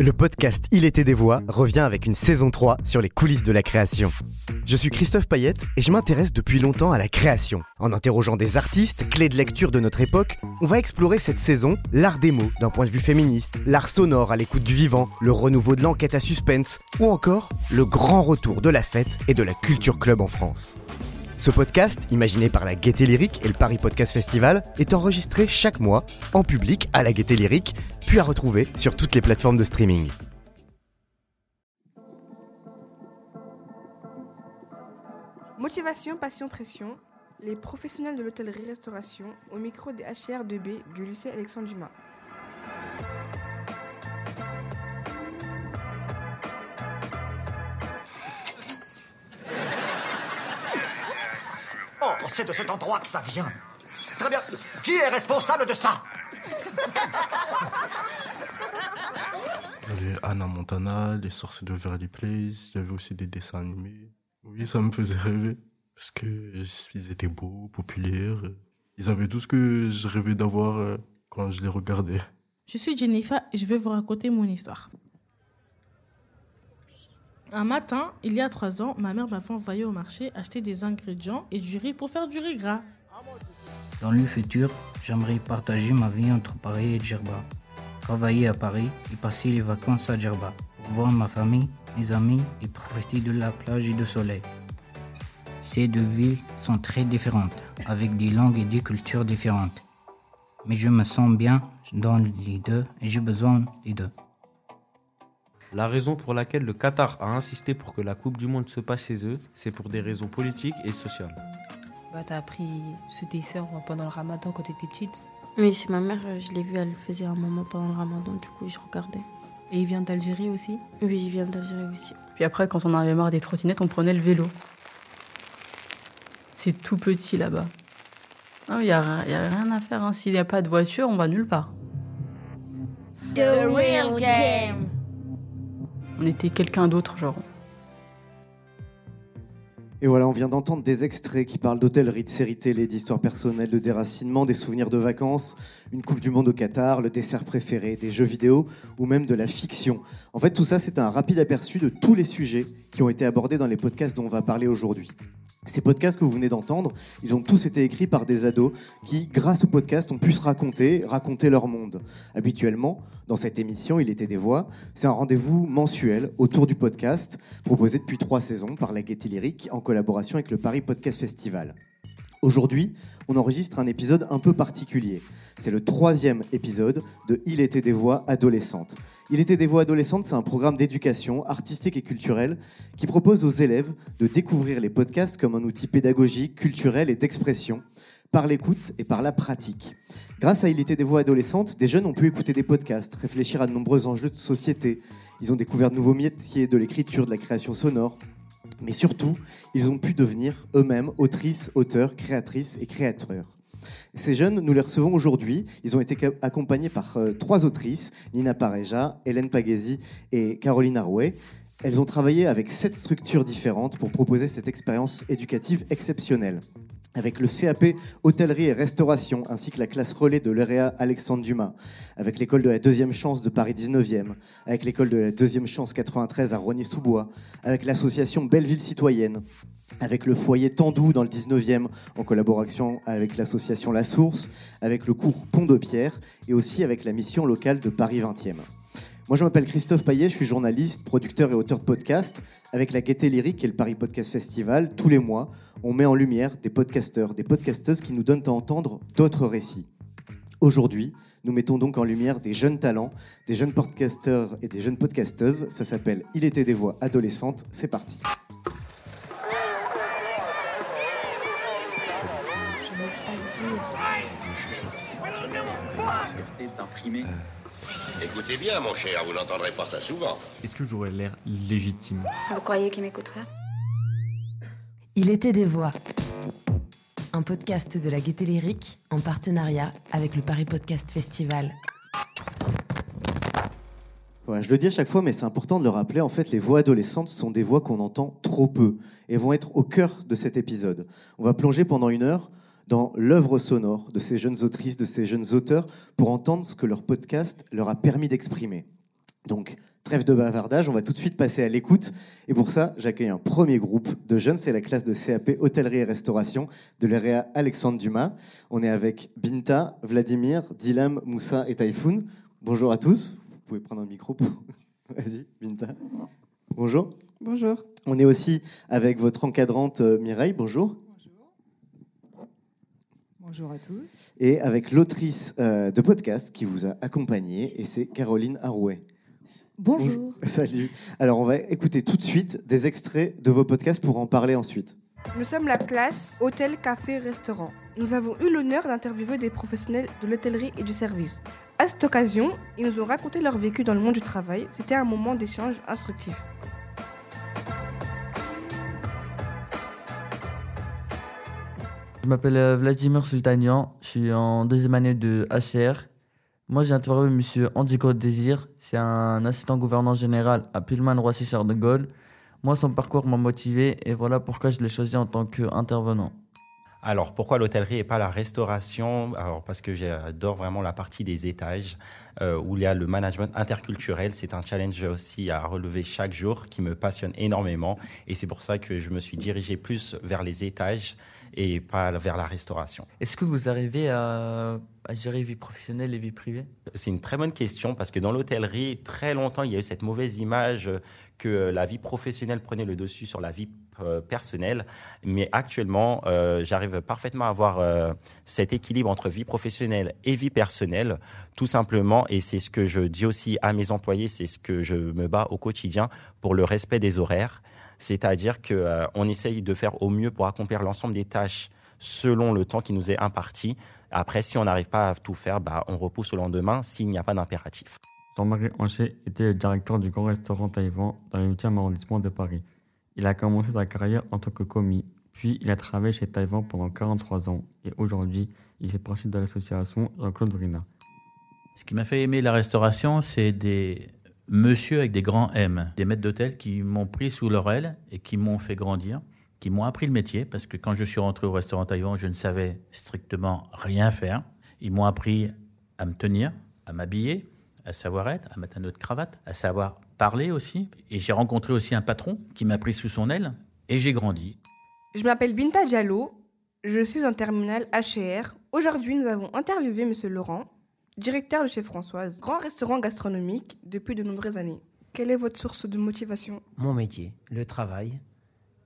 Le podcast Il était des voix revient avec une saison 3 sur les coulisses de la création. Je suis Christophe Payette et je m'intéresse depuis longtemps à la création. En interrogeant des artistes, clés de lecture de notre époque, on va explorer cette saison l'art des mots d'un point de vue féministe, l'art sonore à l'écoute du vivant, le renouveau de l'enquête à suspense ou encore le grand retour de la fête et de la culture club en France. Ce podcast, imaginé par la Gaieté Lyrique et le Paris Podcast Festival, est enregistré chaque mois en public à la Gaieté Lyrique, puis à retrouver sur toutes les plateformes de streaming. Motivation, passion, pression. Les professionnels de l'hôtellerie-restauration au micro des HR2B du lycée Alexandre Dumas. C'est de cet endroit que ça vient. Très bien. Qui est responsable de ça? Il y avait Anna Montana, les sorciers de Verly Place, il y avait aussi des dessins animés. Oui, ça me faisait rêver. Parce qu'ils étaient beaux, populaires. Ils avaient tout ce que je rêvais d'avoir euh, quand je les regardais. Je suis Jennifer et je vais vous raconter mon histoire. Un matin, il y a trois ans, ma mère m'a fait envoyer au marché acheter des ingrédients et du riz pour faire du riz gras. Dans le futur, j'aimerais partager ma vie entre Paris et Djerba. Travailler à Paris et passer les vacances à Djerba. Voir ma famille, mes amis et profiter de la plage et du soleil. Ces deux villes sont très différentes, avec des langues et des cultures différentes. Mais je me sens bien dans les deux et j'ai besoin des deux. La raison pour laquelle le Qatar a insisté pour que la Coupe du Monde se passe chez eux, c'est pour des raisons politiques et sociales. Bah, t'as appris ce dessert pendant le ramadan quand t'étais petite Oui, c'est ma mère, je l'ai vu, elle le faisait un moment pendant le ramadan, du coup, je regardais. Et il vient d'Algérie aussi? Oui, il vient d'Algérie aussi. Puis après, quand on en avait marre des trottinettes, on prenait le vélo. C'est tout petit là-bas. Il n'y a, y a rien à faire. hein. S'il n'y a pas de voiture, on va nulle part. The real game. On était quelqu'un d'autre, genre. Et voilà, on vient d'entendre des extraits qui parlent d'hôtellerie, de séries télé, d'histoires personnelles, de déracinement, des souvenirs de vacances, une Coupe du Monde au Qatar, le dessert préféré, des jeux vidéo ou même de la fiction. En fait, tout ça, c'est un rapide aperçu de tous les sujets qui ont été abordés dans les podcasts dont on va parler aujourd'hui. Ces podcasts que vous venez d'entendre, ils ont tous été écrits par des ados qui, grâce au podcast, ont pu se raconter, raconter leur monde. Habituellement, dans cette émission, Il était des voix, c'est un rendez-vous mensuel autour du podcast, proposé depuis trois saisons par la Gaieté Lyrique en collaboration avec le Paris Podcast Festival. Aujourd'hui, on enregistre un épisode un peu particulier. C'est le troisième épisode de Il était des voix adolescentes. Il était des voix adolescentes, c'est un programme d'éducation artistique et culturelle qui propose aux élèves de découvrir les podcasts comme un outil pédagogique, culturel et d'expression par l'écoute et par la pratique. Grâce à Il était des voix adolescentes, des jeunes ont pu écouter des podcasts, réfléchir à de nombreux enjeux de société. Ils ont découvert de nouveaux métiers de l'écriture, de la création sonore, mais surtout, ils ont pu devenir eux-mêmes autrices, auteurs, créatrices et créateurs. Ces jeunes, nous les recevons aujourd'hui. Ils ont été accompagnés par euh, trois autrices, Nina Pareja, Hélène Pagesi et Caroline Arouet. Elles ont travaillé avec sept structures différentes pour proposer cette expérience éducative exceptionnelle. Avec le CAP Hôtellerie et Restauration, ainsi que la classe relais de l'EREA Alexandre Dumas, avec l'école de la deuxième chance de Paris 19e, avec l'école de la deuxième chance 93 à Rogny-sous-Bois, avec l'association Belleville Citoyenne, avec le foyer Tandou dans le 19e, en collaboration avec l'association La Source, avec le cours Pont de Pierre et aussi avec la mission locale de Paris 20e. Moi, je m'appelle Christophe Payet, je suis journaliste, producteur et auteur de podcasts. Avec la Gaieté Lyrique et le Paris Podcast Festival, tous les mois, on met en lumière des podcasteurs, des podcasteuses qui nous donnent à entendre d'autres récits. Aujourd'hui, nous mettons donc en lumière des jeunes talents, des jeunes podcasteurs et des jeunes podcasteuses. Ça s'appelle Il était des voix adolescentes. C'est parti. Je n'ose pas le dire. imprimé. Écoutez bien, mon cher, vous n'entendrez pas ça souvent. Est-ce que j'aurais l'air légitime? Vous croyez qu'il m'écouterait Il était des voix. Un podcast de la Gaieté Lyrique en partenariat avec le Paris Podcast Festival. Ouais, je le dis à chaque fois, mais c'est important de le rappeler. En fait, les voix adolescentes sont des voix qu'on entend trop peu et vont être au cœur de cet épisode. On va plonger pendant une heure dans l'œuvre sonore de ces jeunes autrices, de ces jeunes auteurs, pour entendre ce que leur podcast leur a permis d'exprimer. Donc, Trêve de bavardage, on va tout de suite passer à l'écoute. Et pour ça, j'accueille un premier groupe de jeunes. C'est la classe de CAP Hôtellerie et Restauration de l'EREA Alexandre Dumas. On est avec Binta, Vladimir, Dilam, Moussa et Taïfoun. Bonjour à tous. Vous pouvez prendre un micro. Pour... Vas-y, Binta. Bonjour. Bonjour. On est aussi avec votre encadrante euh, Mireille. Bonjour. Bonjour à tous. Et avec l'autrice euh, de podcast qui vous a accompagné, et c'est Caroline Arouet. Bonjour. Salut. Alors, on va écouter tout de suite des extraits de vos podcasts pour en parler ensuite. Nous sommes la classe Hôtel, Café, Restaurant. Nous avons eu l'honneur d'interviewer des professionnels de l'hôtellerie et du service. À cette occasion, ils nous ont raconté leur vécu dans le monde du travail. C'était un moment d'échange instructif. Je m'appelle euh, Vladimir Sultanian, je suis en deuxième année de HCR. Moi, j'ai interviewé M. Andico Désir, c'est un assistant gouverneur général à Pullman Roissy Charles de Gaulle. Moi, son parcours m'a motivé et voilà pourquoi je l'ai choisi en tant qu'intervenant. Alors pourquoi l'hôtellerie et pas la restauration? Alors parce que j'adore vraiment la partie des étages euh, où il y a le management interculturel. C'est un challenge aussi à relever chaque jour qui me passionne énormément et c'est pour ça que je me suis dirigé plus vers les étages et pas vers la restauration. Est-ce que vous arrivez à, à gérer vie professionnelle et vie privée? C'est une très bonne question parce que dans l'hôtellerie, très longtemps, il y a eu cette mauvaise image que la vie professionnelle prenait le dessus sur la vie euh, personnelle. Mais actuellement, euh, j'arrive parfaitement à avoir euh, cet équilibre entre vie professionnelle et vie personnelle, tout simplement. Et c'est ce que je dis aussi à mes employés, c'est ce que je me bats au quotidien pour le respect des horaires. C'est-à-dire que on essaye de faire au mieux pour accomplir l'ensemble des tâches selon le temps qui nous est imparti. Après, si on n'arrive pas à tout faire, bah, on repousse au lendemain s'il n'y a pas d'impératif. Jean-Marie Hancher était le directeur du grand restaurant Taïwan dans le 8e arrondissement de Paris. Il a commencé sa carrière en tant que commis, puis il a travaillé chez Taïwan pendant 43 ans et aujourd'hui, il fait partie de l'association Jean-Claude Vrina. Ce qui m'a fait aimer la restauration, c'est des monsieur avec des grands M, des maîtres d'hôtel qui m'ont pris sous leur aile et qui m'ont fait grandir, qui m'ont appris le métier, parce que quand je suis rentré au restaurant Taïwan, je ne savais strictement rien faire. Ils m'ont appris à me tenir, à m'habiller, à savoir être, à mettre un autre cravate, à savoir parler aussi. Et j'ai rencontré aussi un patron qui m'a pris sous son aile et j'ai grandi. Je m'appelle Binta Diallo, je suis en terminale HR. Aujourd'hui, nous avons interviewé M. Laurent, directeur de chez Françoise, grand restaurant gastronomique depuis de nombreuses années. Quelle est votre source de motivation? Mon métier, le travail,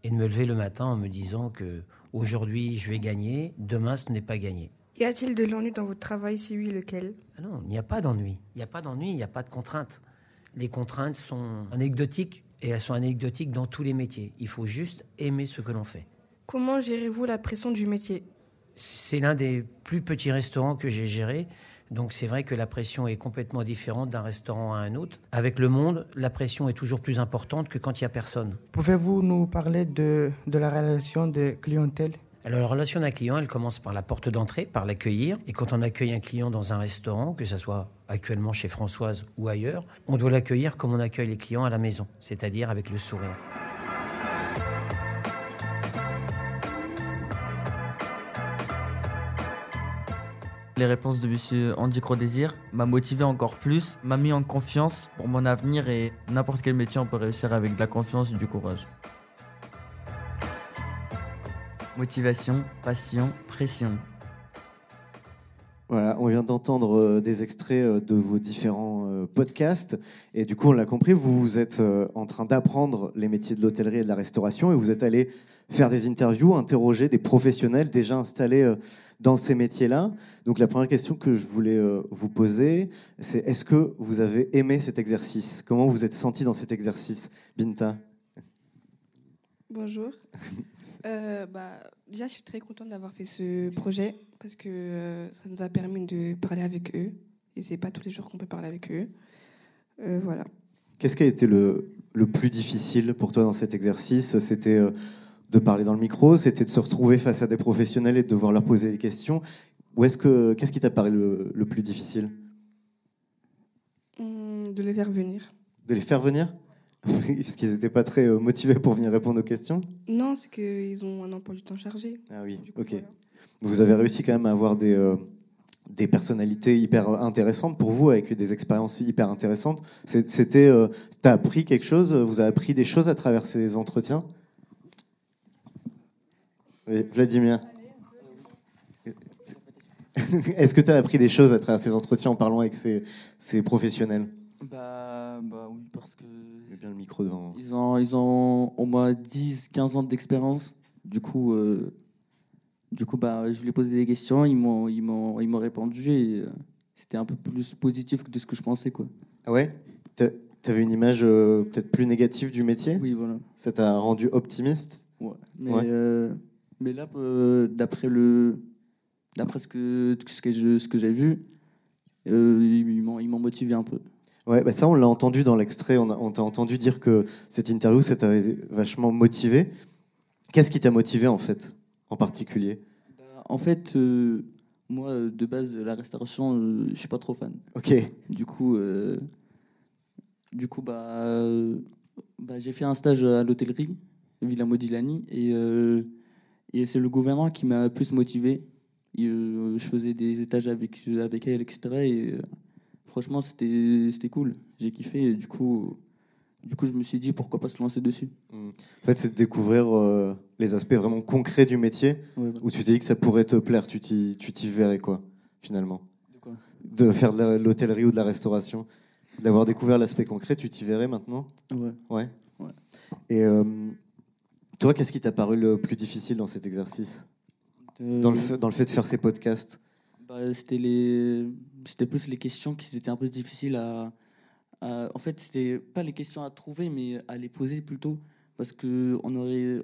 et de me lever le matin en me disant que aujourd'hui je vais gagner, demain ce n'est pas gagné. Y a-t-il de l'ennui dans votre travail Si oui, lequel? Ah Non, il n'y a pas d'ennui. Il n'y a pas d'ennui, il n'y a pas de contraintes. Les contraintes sont anecdotiques et elles sont anecdotiques dans tous les métiers. Il faut juste aimer ce que l'on fait. Comment gérez-vous la pression du métier? C'est l'un des plus petits restaurants que j'ai géré. Donc c'est vrai que la pression est complètement différente d'un restaurant à un autre. Avec le monde, la pression est toujours plus importante que quand il n'y a personne. Pouvez-vous nous parler de, de la relation de clientèle? Alors la relation d'un client, elle commence par la porte d'entrée, par l'accueillir. Et quand on accueille un client dans un restaurant, que ce soit actuellement chez Françoise ou ailleurs, on doit l'accueillir comme on accueille les clients à la maison, c'est-à-dire avec le sourire. Les réponses de M. Andy Crodésir m'a motivé encore plus, m'a mis en confiance pour mon avenir et n'importe quel métier on peut réussir avec de la confiance et du courage. Motivation, passion, pression. Voilà, on vient d'entendre euh, des extraits euh, de vos différents euh, podcasts. Et du coup, on l'a compris, vous êtes en train d'apprendre les métiers de l'hôtellerie et de la restauration et vous êtes allé faire des interviews, interroger des professionnels déjà installés dans ces métiers-là. Donc la première question que je voulais vous poser, c'est est-ce que vous avez aimé cet exercice? Comment vous êtes senti dans cet exercice, Binta? Bonjour. Euh, bah, déjà, je suis très contente d'avoir fait ce projet parce que euh, ça nous a permis de parler avec eux. Et c'est pas tous les jours qu'on peut parler avec eux. Euh, voilà. Qu'est-ce qui a été le, le, plus difficile pour toi dans cet exercice? C'était de parler dans le micro C'était de se retrouver face à des professionnels et de devoir leur poser des questions Ou est-ce que qu'est-ce qui t'a paru le, le, plus difficile? Hum, De les faire venir. De les faire venir? Parce qu'ils n'étaient pas très euh, motivés pour venir répondre aux questions Non, c'est qu'ils ont un emploi du temps chargé. Ah oui, ok. Vous avez réussi quand même à avoir des, euh, des personnalités hyper intéressantes pour vous, avec des expériences hyper intéressantes. C'était, euh, t'as appris quelque chose? Vous avez appris des choses à travers ces entretiens? Oui, Vladimir. Est-ce que tu as appris des choses à travers ces entretiens en parlant avec ces, ces professionnels? Bah, bah, oui, parce que. J'ai bien le micro devant. Ils ont, ils ont au moins 10, 15 ans d'expérience. Du coup, euh, du coup bah, je lui ai posé des questions, ils m'ont, ils m'ont, ils m'ont répondu et euh, c'était un peu plus positif que de ce que je pensais. Quoi. Ah ouais? Tu avais une image euh, peut-être plus négative du métier? Oui, voilà. Ça t'a rendu optimiste? Ouais. Mais, mais là, d'après le d'après ce que, ce que, je, ce que j'ai vu, euh, ils m'ont motivé un peu. Ouais, bah ça, on l'a entendu dans l'extrait. On, on t'a entendu dire que cette interview, ça t'avait vachement motivé. Qu'est-ce qui t'a motivé, en fait, en particulier? Bah, En fait, euh, moi, de base, la restauration, euh, je suis pas trop fan. Ok. Du coup, euh, du coup bah, bah j'ai fait un stage à l'hôtellerie, Villa Modilani, et, et c'est le gouvernement qui m'a plus motivé euh, je faisais des étages avec, avec elle, etc. Et euh, franchement, c'était cool. J'ai kiffé. du coup, du coup, je me suis dit pourquoi pas se lancer dessus. Mmh. En fait, c'est de découvrir euh, les aspects vraiment concrets du métier où tu t'es dit que ça pourrait te plaire. Tu t'y verrais quoi, finalement De quoi? De faire de l'hôtellerie ou de la restauration. D'avoir découvert l'aspect concret, tu t'y verrais maintenant? Ouais. Ouais? ouais. Et toi, qu'est-ce qui t'a paru le plus difficile dans cet exercice dans, le fait, dans, le fait, de faire ces podcasts bah, C'était les... plus les questions qui étaient un peu difficiles à. En fait, c'était pas les questions à trouver, mais à les poser plutôt. Parce que on aurait.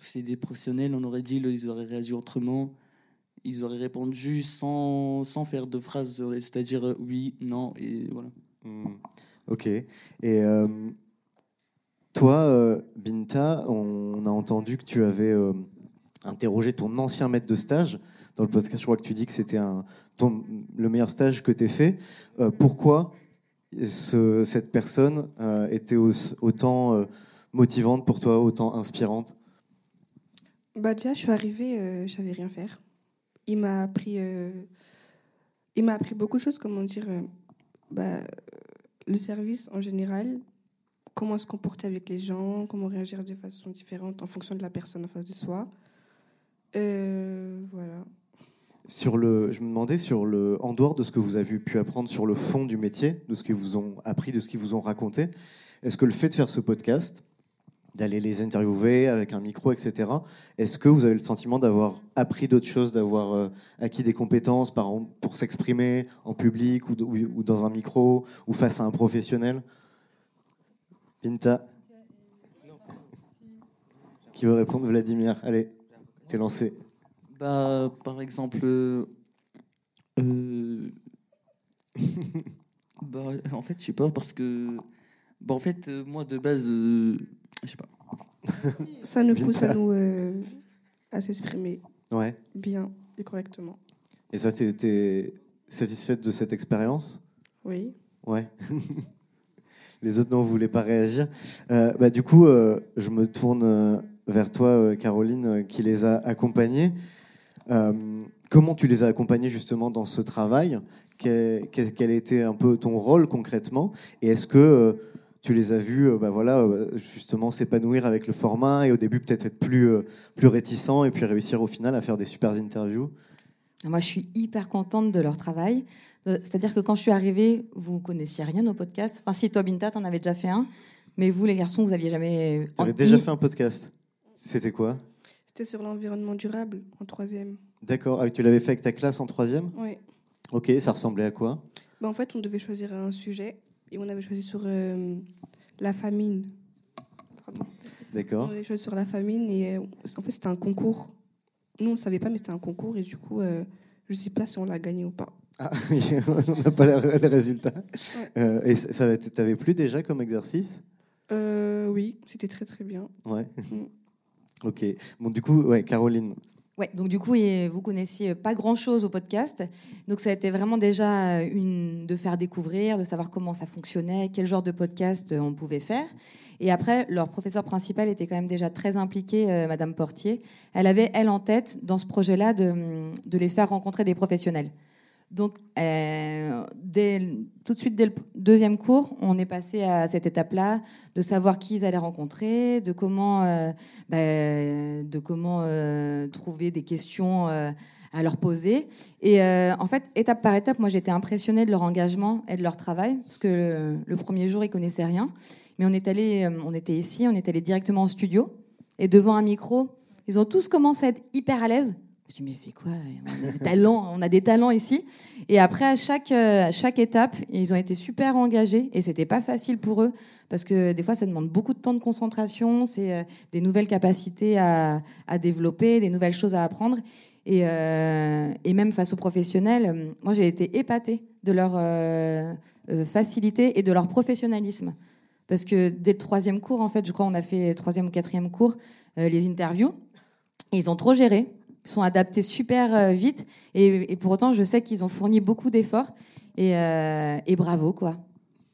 C'est des professionnels, on aurait dit, ils auraient réagi autrement. Ils auraient répondu sans, sans faire de phrases, c'est-à-dire oui, non, et voilà. Hmm. Ok. Et. Euh, toi, euh, Binta, on a entendu que tu avais euh, interroger ton ancien maître de stage. Dans le podcast, je crois que tu dis que c'était le meilleur stage que tu as fait. Euh, pourquoi cette personne euh, était autant euh, motivante pour toi, autant inspirante? Bah déjà, je suis arrivée, je savais rien faire. Il m'a appris, il m'a appris beaucoup de choses, comment dire, bah, le service en général, comment se comporter avec les gens, comment réagir de façon différente en fonction de la personne en face de soi. Euh, voilà. Sur le, je me demandais sur le, en dehors de ce que vous avez pu apprendre sur le fond du métier, de ce qu'ils vous ont appris, de ce qu'ils vous ont raconté, est-ce que le fait de faire ce podcast, d'aller les interviewer avec un micro, etc. Est-ce que vous avez le sentiment d'avoir appris d'autres choses, d'avoir euh, acquis des compétences pour s'exprimer en public ou, dans un micro ou face à un professionnel? Pinta Qui veut répondre? Vladimir, allez lancé bah, Par exemple, euh, euh, bah, en fait, je sais pas, parce que. Bah, en fait, euh, moi, de base, je sais pas. Ça nous pousse à nous à s'exprimer ouais. bien et correctement. Et ça, tu es satisfaite de cette expérience? Oui. Ouais. Les autres non, voulaient pas réagir. bah, du coup, je me tourne vers toi, euh, Caroline, euh, qui les a accompagnés. Euh, comment tu les as accompagnés justement dans ce travail? Quel, quel, était un peu ton rôle concrètement? Et est-ce que tu les as vus bah voilà, justement s'épanouir avec le format et au début peut-être être plus, plus réticents et puis réussir au final à faire des super interviews? Moi, je suis hyper contente de leur travail. C'est-à-dire que quand je suis arrivée, vous connaissiez rien au podcast. Enfin, si toi, Binta, t'en avais déjà fait un. Mais vous, les garçons, vous aviez jamais. Tu avais déjà fait un podcast c'était quoi? C'était sur l'environnement durable en troisième. D'accord. Ah, tu l'avais fait avec ta classe en troisième? Oui. Ok, ça ressemblait à quoi? Bah, En fait, on devait choisir un sujet et on avait choisi sur euh, la famine. D'accord. On avait choisi sur la famine et euh, en fait, c'était un concours. Nous, on ne savait pas, mais c'était un concours et du coup, euh, je ne sais pas si on l'a gagné ou pas. Ah, on n'a pas les résultats. et ça t'avait plu déjà comme exercice? Oui, c'était très très bien. Ouais. Mm. Ok. Bon, du coup, ouais, Caroline. Ouais, donc du coup, vous connaissiez pas grand-chose au podcast. Donc ça a été vraiment déjà une, de faire découvrir, de savoir comment ça fonctionnait, quel genre de podcast on pouvait faire. Et après, leur professeur principal était quand même déjà très impliqué, euh, Madame Portier. Elle avait, elle, en tête, dans ce projet-là, de, de les faire rencontrer des professionnels. Donc, euh, tout de suite, dès le deuxième cours, on est passé à cette étape-là de savoir qui ils allaient rencontrer, de comment, euh, bah, de comment euh, trouver des questions à leur poser. Et en fait, étape par étape, moi, j'étais impressionnée de leur engagement et de leur travail, parce que le, premier jour, ils connaissaient rien. Mais on est allé, on était ici, on est allé directement en studio, et devant un micro, ils ont tous commencé à être hyper à l'aise. Je me suis dit, mais c'est quoi On a des talents, on a des talents ici. Et après, à chaque, euh, à chaque étape, ils ont été super engagés et c'était pas facile pour eux parce que des fois, ça demande beaucoup de temps de concentration, c'est euh, des nouvelles capacités à, à développer, des nouvelles choses à apprendre. Et, euh, et même face aux professionnels, moi, j'ai été épatée de leur facilité et de leur professionnalisme. Parce que dès le troisième cours, en fait, je crois, on a fait troisième ou quatrième cours, les interviews. Ils ont trop géré. Ils sont adaptés super euh, vite. Et, et pour autant, je sais qu'ils ont fourni beaucoup d'efforts. Et, euh, et bravo, quoi.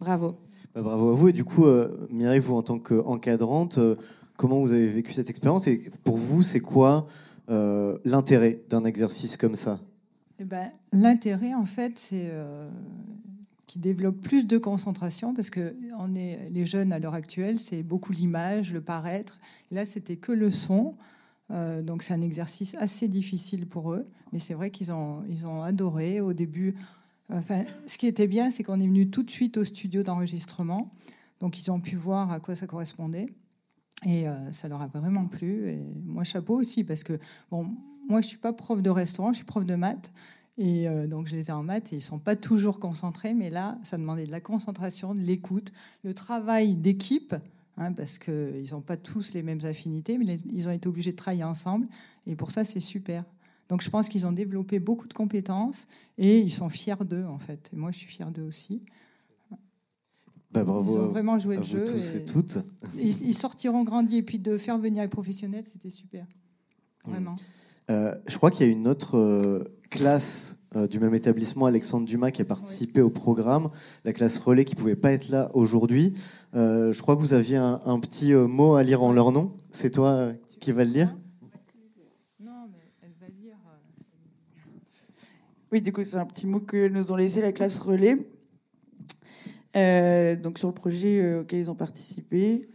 Bravo. Bah, bravo à vous. Et du coup, euh, Mireille, vous en tant qu'encadrante, euh, comment vous avez vécu cette expérience Et pour vous, c'est quoi euh, l'intérêt d'un exercice comme ça? Eh ben, L'intérêt, en fait, c'est euh, qu'ils développent plus de concentration parce que on est, les jeunes à l'heure actuelle, c'est beaucoup l'image, le paraître. Là, c'était que le son. Euh, donc, c'est un exercice assez difficile pour eux. Mais c'est vrai qu'ils ont, ils ont adoré au début. Enfin, ce qui était bien, c'est qu'on est venu tout de suite au studio d'enregistrement. Donc, ils ont pu voir à quoi ça correspondait. Et euh, ça leur a vraiment plu. Et moi, chapeau aussi, parce que bon, moi, je suis pas prof de restaurant, je suis prof de maths. Et euh, donc, je les ai en maths et ils sont pas toujours concentrés. Mais là, ça demandait de la concentration, de l'écoute, le travail d'équipe, hein, parce qu'ils n'ont pas tous les mêmes affinités, mais les- ils ont été obligés de travailler ensemble. Et pour ça, c'est super. Donc, je pense qu'ils ont développé beaucoup de compétences et ils sont fiers d'eux, en fait. Et moi, je suis fière d'eux aussi. Bah, bravo Ils ont vraiment joué le jeu. tous et toutes. Ils, ils sortiront grandis et puis de faire venir les professionnels, c'était super. Vraiment. Euh, je crois qu'il y a une autre euh, classe euh, du même établissement, Alexandre Dumas, qui a participé au programme, la classe relais qui ne pouvait pas être là aujourd'hui. Euh, je crois que vous aviez un, un petit euh, mot à lire en leur nom. C'est toi qui va le lire? Oui, du coup, c'est un petit mot que nous ont laissé la classe relais. Donc sur le projet auquel ils ont participé.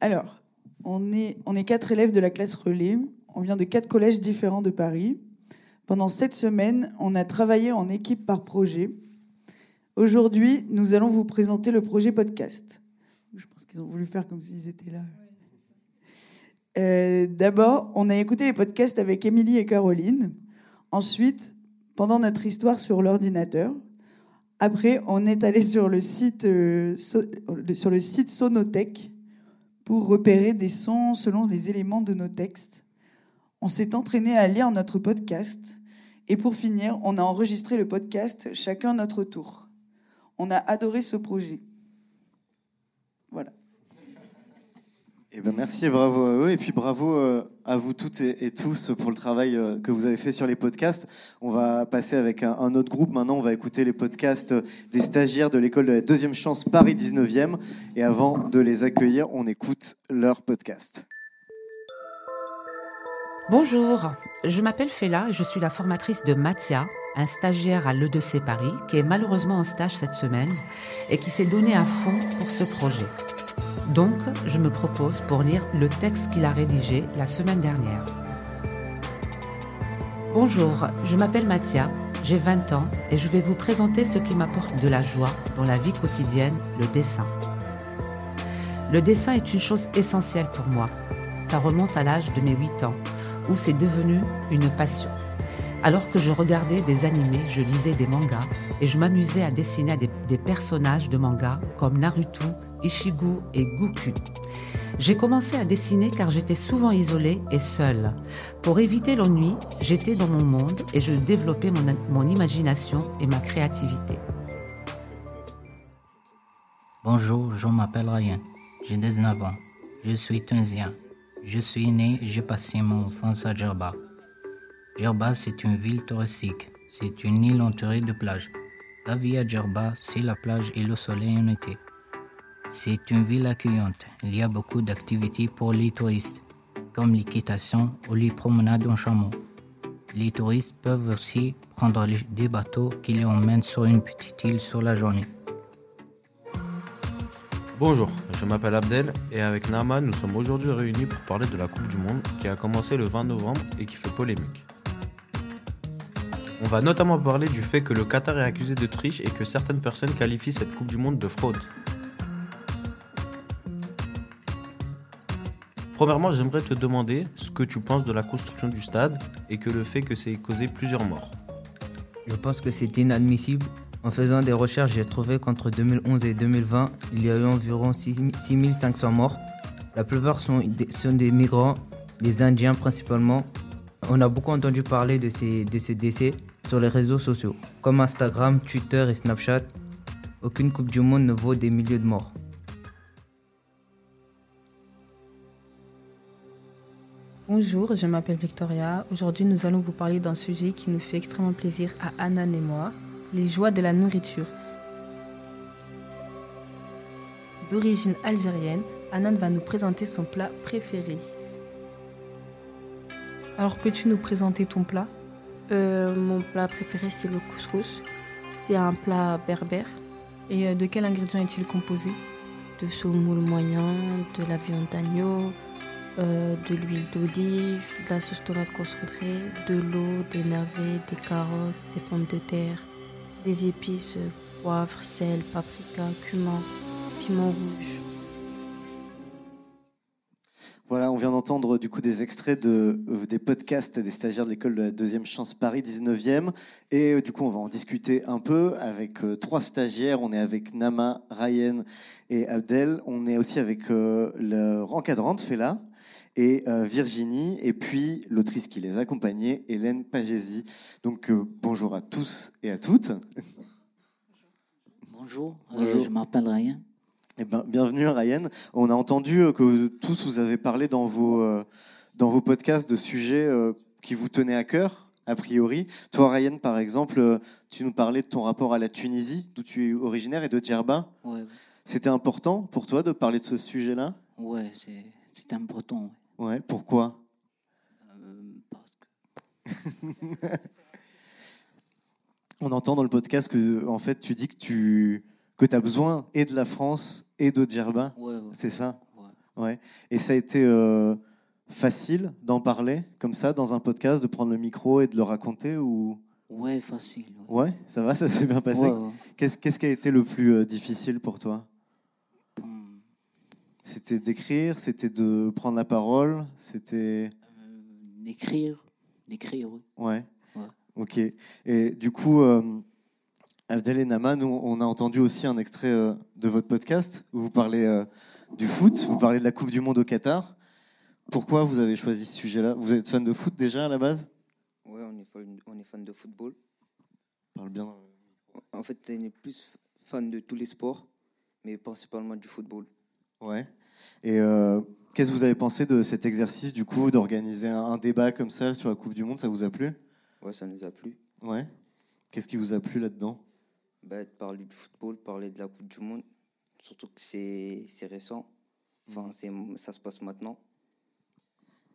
Alors, on est, on est quatre élèves de la classe relais. On vient de quatre collèges différents de Paris. Pendant sept semaines, on a travaillé en équipe par projet. Aujourd'hui, nous allons vous présenter le projet podcast. Je pense qu'ils ont voulu faire comme s'ils étaient là. Euh, D'abord, on a écouté les podcasts avec Émilie et Caroline. Ensuite, pendant notre histoire sur l'ordinateur. Après, on est allé sur le site, euh, sur le site Sonotech pour repérer des sons selon les éléments de nos textes. On s'est entraîné à lire notre podcast. Et pour finir, on a enregistré le podcast chacun notre tour. On a adoré ce projet. Voilà. Eh ben, merci et bravo à eux. Et puis bravo euh, à vous toutes et, tous pour le travail euh, que vous avez fait sur les podcasts. On va passer avec un autre groupe. Maintenant, on va écouter les podcasts des stagiaires de l'école de la deuxième chance Paris 19e. Et avant de les accueillir, on écoute leur podcast. Bonjour, je m'appelle Fela et je suis la formatrice de Mathia, un stagiaire à l'E2C Paris qui est malheureusement en stage cette semaine et qui s'est donné à fond pour ce projet. Donc, je me propose pour lire le texte qu'il a rédigé la semaine dernière. Bonjour, je m'appelle Mathia, j'ai 20 ans et je vais vous présenter ce qui m'apporte de la joie dans la vie quotidienne, le dessin. Le dessin est une chose essentielle pour moi. Ça remonte à l'âge de mes 8 ans, où c'est devenu une passion. Alors que je regardais des animés, je lisais des mangas et je m'amusais à dessiner des, des personnages de mangas comme Naruto, Ishigu et Goku. J'ai commencé à dessiner car j'étais souvent isolée et seule. Pour éviter l'ennui, j'étais dans mon monde et je développais mon, mon imagination et ma créativité. Bonjour, je m'appelle Ryan. J'ai 19 ans. Je suis tunisien. Je suis né et j'ai passé mon enfance à Djerba. Djerba, c'est une ville touristique. C'est une île entourée de plages. La vie à Djerba, c'est la plage et le soleil en été. C'est une ville accueillante. Il y a beaucoup d'activités pour les touristes, comme l'équitation ou les promenades en chameau. Les touristes peuvent aussi prendre des bateaux qui les emmènent sur une petite île sur la journée. Bonjour, je m'appelle Abdel et avec Nama, nous sommes aujourd'hui réunis pour parler de la Coupe du Monde qui a commencé le 20 novembre et qui fait polémique. On va notamment parler du fait que le Qatar est accusé de triche et que certaines personnes qualifient cette Coupe du Monde de fraude. Premièrement, j'aimerais te demander ce que tu penses de la construction du stade et que le fait que c'est causé plusieurs morts. Je pense que c'est inadmissible. En faisant des recherches, j'ai trouvé qu'entre 2011 et 2020, il y a eu environ 6 6500 morts. La plupart sont des, migrants, des Indiens principalement. On a beaucoup entendu parler de ces, de ces décès sur les réseaux sociaux, comme Instagram, Twitter et Snapchat. Aucune Coupe du Monde ne vaut des milliers de morts. Bonjour, je m'appelle Victoria. Aujourd'hui, nous allons vous parler d'un sujet qui nous fait extrêmement plaisir à Anan et moi, les joies de la nourriture. D'origine algérienne, Anan va nous présenter son plat préféré. Alors, peux-tu nous présenter ton plat? Euh, mon plat préféré, c'est le couscous. C'est un plat berbère. Et euh, de quel ingrédient est-il composé? De semoule moyen, de la viande d'agneau, euh, de l'huile d'olive, de la sauce tomate concentrée, de l'eau, des navets, des carottes, des pommes de terre, des épices, euh, poivre, sel, paprika, cumin, piment rouge. Voilà, on vient d'entendre du coup des extraits de, euh, des podcasts des stagiaires de l'école de la deuxième chance Paris 19e. Et euh, du coup, on va en discuter un peu avec trois stagiaires. On est avec Nama, Ryan et Abdel. On est aussi avec euh, le encadrante Fela et euh, Virginie. Et puis l'autrice qui les accompagnait, Hélène Pagési. Donc euh, bonjour à tous et à toutes. Bonjour, euh, Bonjour. je m'appelle Ryan. Eh ben, bienvenue Ryan. On a entendu euh, que tous vous avez parlé dans vos, euh, dans vos podcasts de sujets euh, qui vous tenaient à cœur, a priori. Toi Ryan, par exemple, euh, tu nous parlais de ton rapport à la Tunisie, d'où tu es originaire, et de Djerba. Ouais, C'était important pour toi de parler de ce sujet-là? C'est c'est important. Ouais, pourquoi? On entend dans le podcast que en fait tu dis que tu que as besoin et de la France et de Djerba. Ouais, ouais. C'est ça? Ouais. Et ça a été euh, facile d'en parler comme ça dans un podcast, de prendre le micro et de le raconter ou? Ouais, facile. Ouais, ça va, ça s'est bien passé. Qu'est-ce qui a été le plus euh, difficile pour toi? C'était d'écrire, c'était de prendre la parole, c'était D'écrire, d'écrire, oui. Ouais. Ouais. Ok. Et du coup, euh, Abdel et Nama, nous, on a entendu aussi un extrait euh, de votre podcast où vous parlez euh, du foot, vous parlez de la Coupe du Monde au Qatar. Pourquoi vous avez choisi ce sujet-là? Vous êtes fan de foot déjà à la base? Ouais, on est fan, on est fan de football. Parle bien. En fait, on est plus fan de tous les sports, mais principalement du football. Ouais. Et euh, qu'est-ce que vous avez pensé de cet exercice, du coup, d'organiser un, un débat comme ça sur la Coupe du Monde? Ça vous a plu? Ouais, ça nous a plu. Ouais. Qu'est-ce qui vous a plu là-dedans? Bah, de parler du football, parler de la Coupe du Monde, surtout que c'est c'est récent. Enfin, c'est ça se passe maintenant.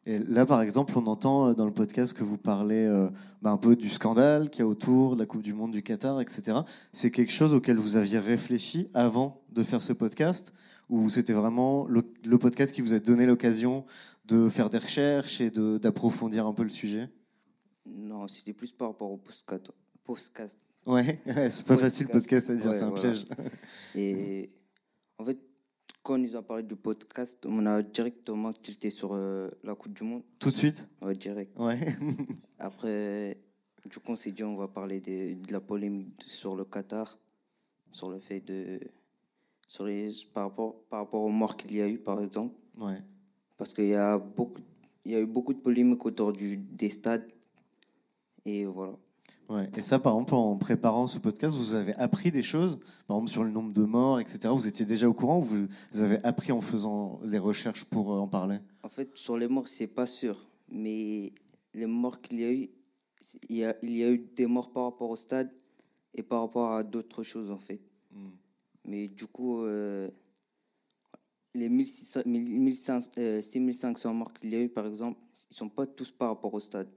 Et là, par exemple, on entend euh, dans le podcast que vous parlez euh, bah, un peu du scandale qu'il y a autour de la Coupe du Monde du Qatar, etc. C'est quelque chose auquel vous aviez réfléchi avant de faire ce podcast? Ou c'était vraiment le, le podcast qui vous a donné l'occasion de faire des recherches et d'approfondir un peu le sujet Non, c'était plus par rapport au podcast. podcast. Ouais, c'est pas facile, podcast à dire, c'est un piège. Et en fait, quand on nous a parlé du podcast, on a directement tilté sur euh, la Coupe du Monde. Tout de suite? Ouais, direct. Ouais. Après, du coup, on s'est dit, on va parler de, de la polémique sur le Qatar, sur le fait de. Sur les, par, rapport, par rapport aux morts qu'il y a eu, par exemple. Ouais. Parce qu'il y, a beaucoup- il y a eu beaucoup de polémiques autour du, des stades. Et voilà. Ouais. Et ça, par exemple, en préparant ce podcast, vous avez appris des choses, par exemple sur le nombre de morts, etc. Vous étiez déjà au courant ou vous, avez appris en faisant les recherches pour euh, en parler? En fait, sur les morts, c'est pas sûr. Mais les morts qu'il y a eu, il y a, il y a eu des morts par rapport au stade et par rapport à d'autres choses, en fait. Mais du coup, euh, les 1600, 1500, euh, 6500 morts qu'il y a eu, par exemple, ils sont pas tous par rapport au stade.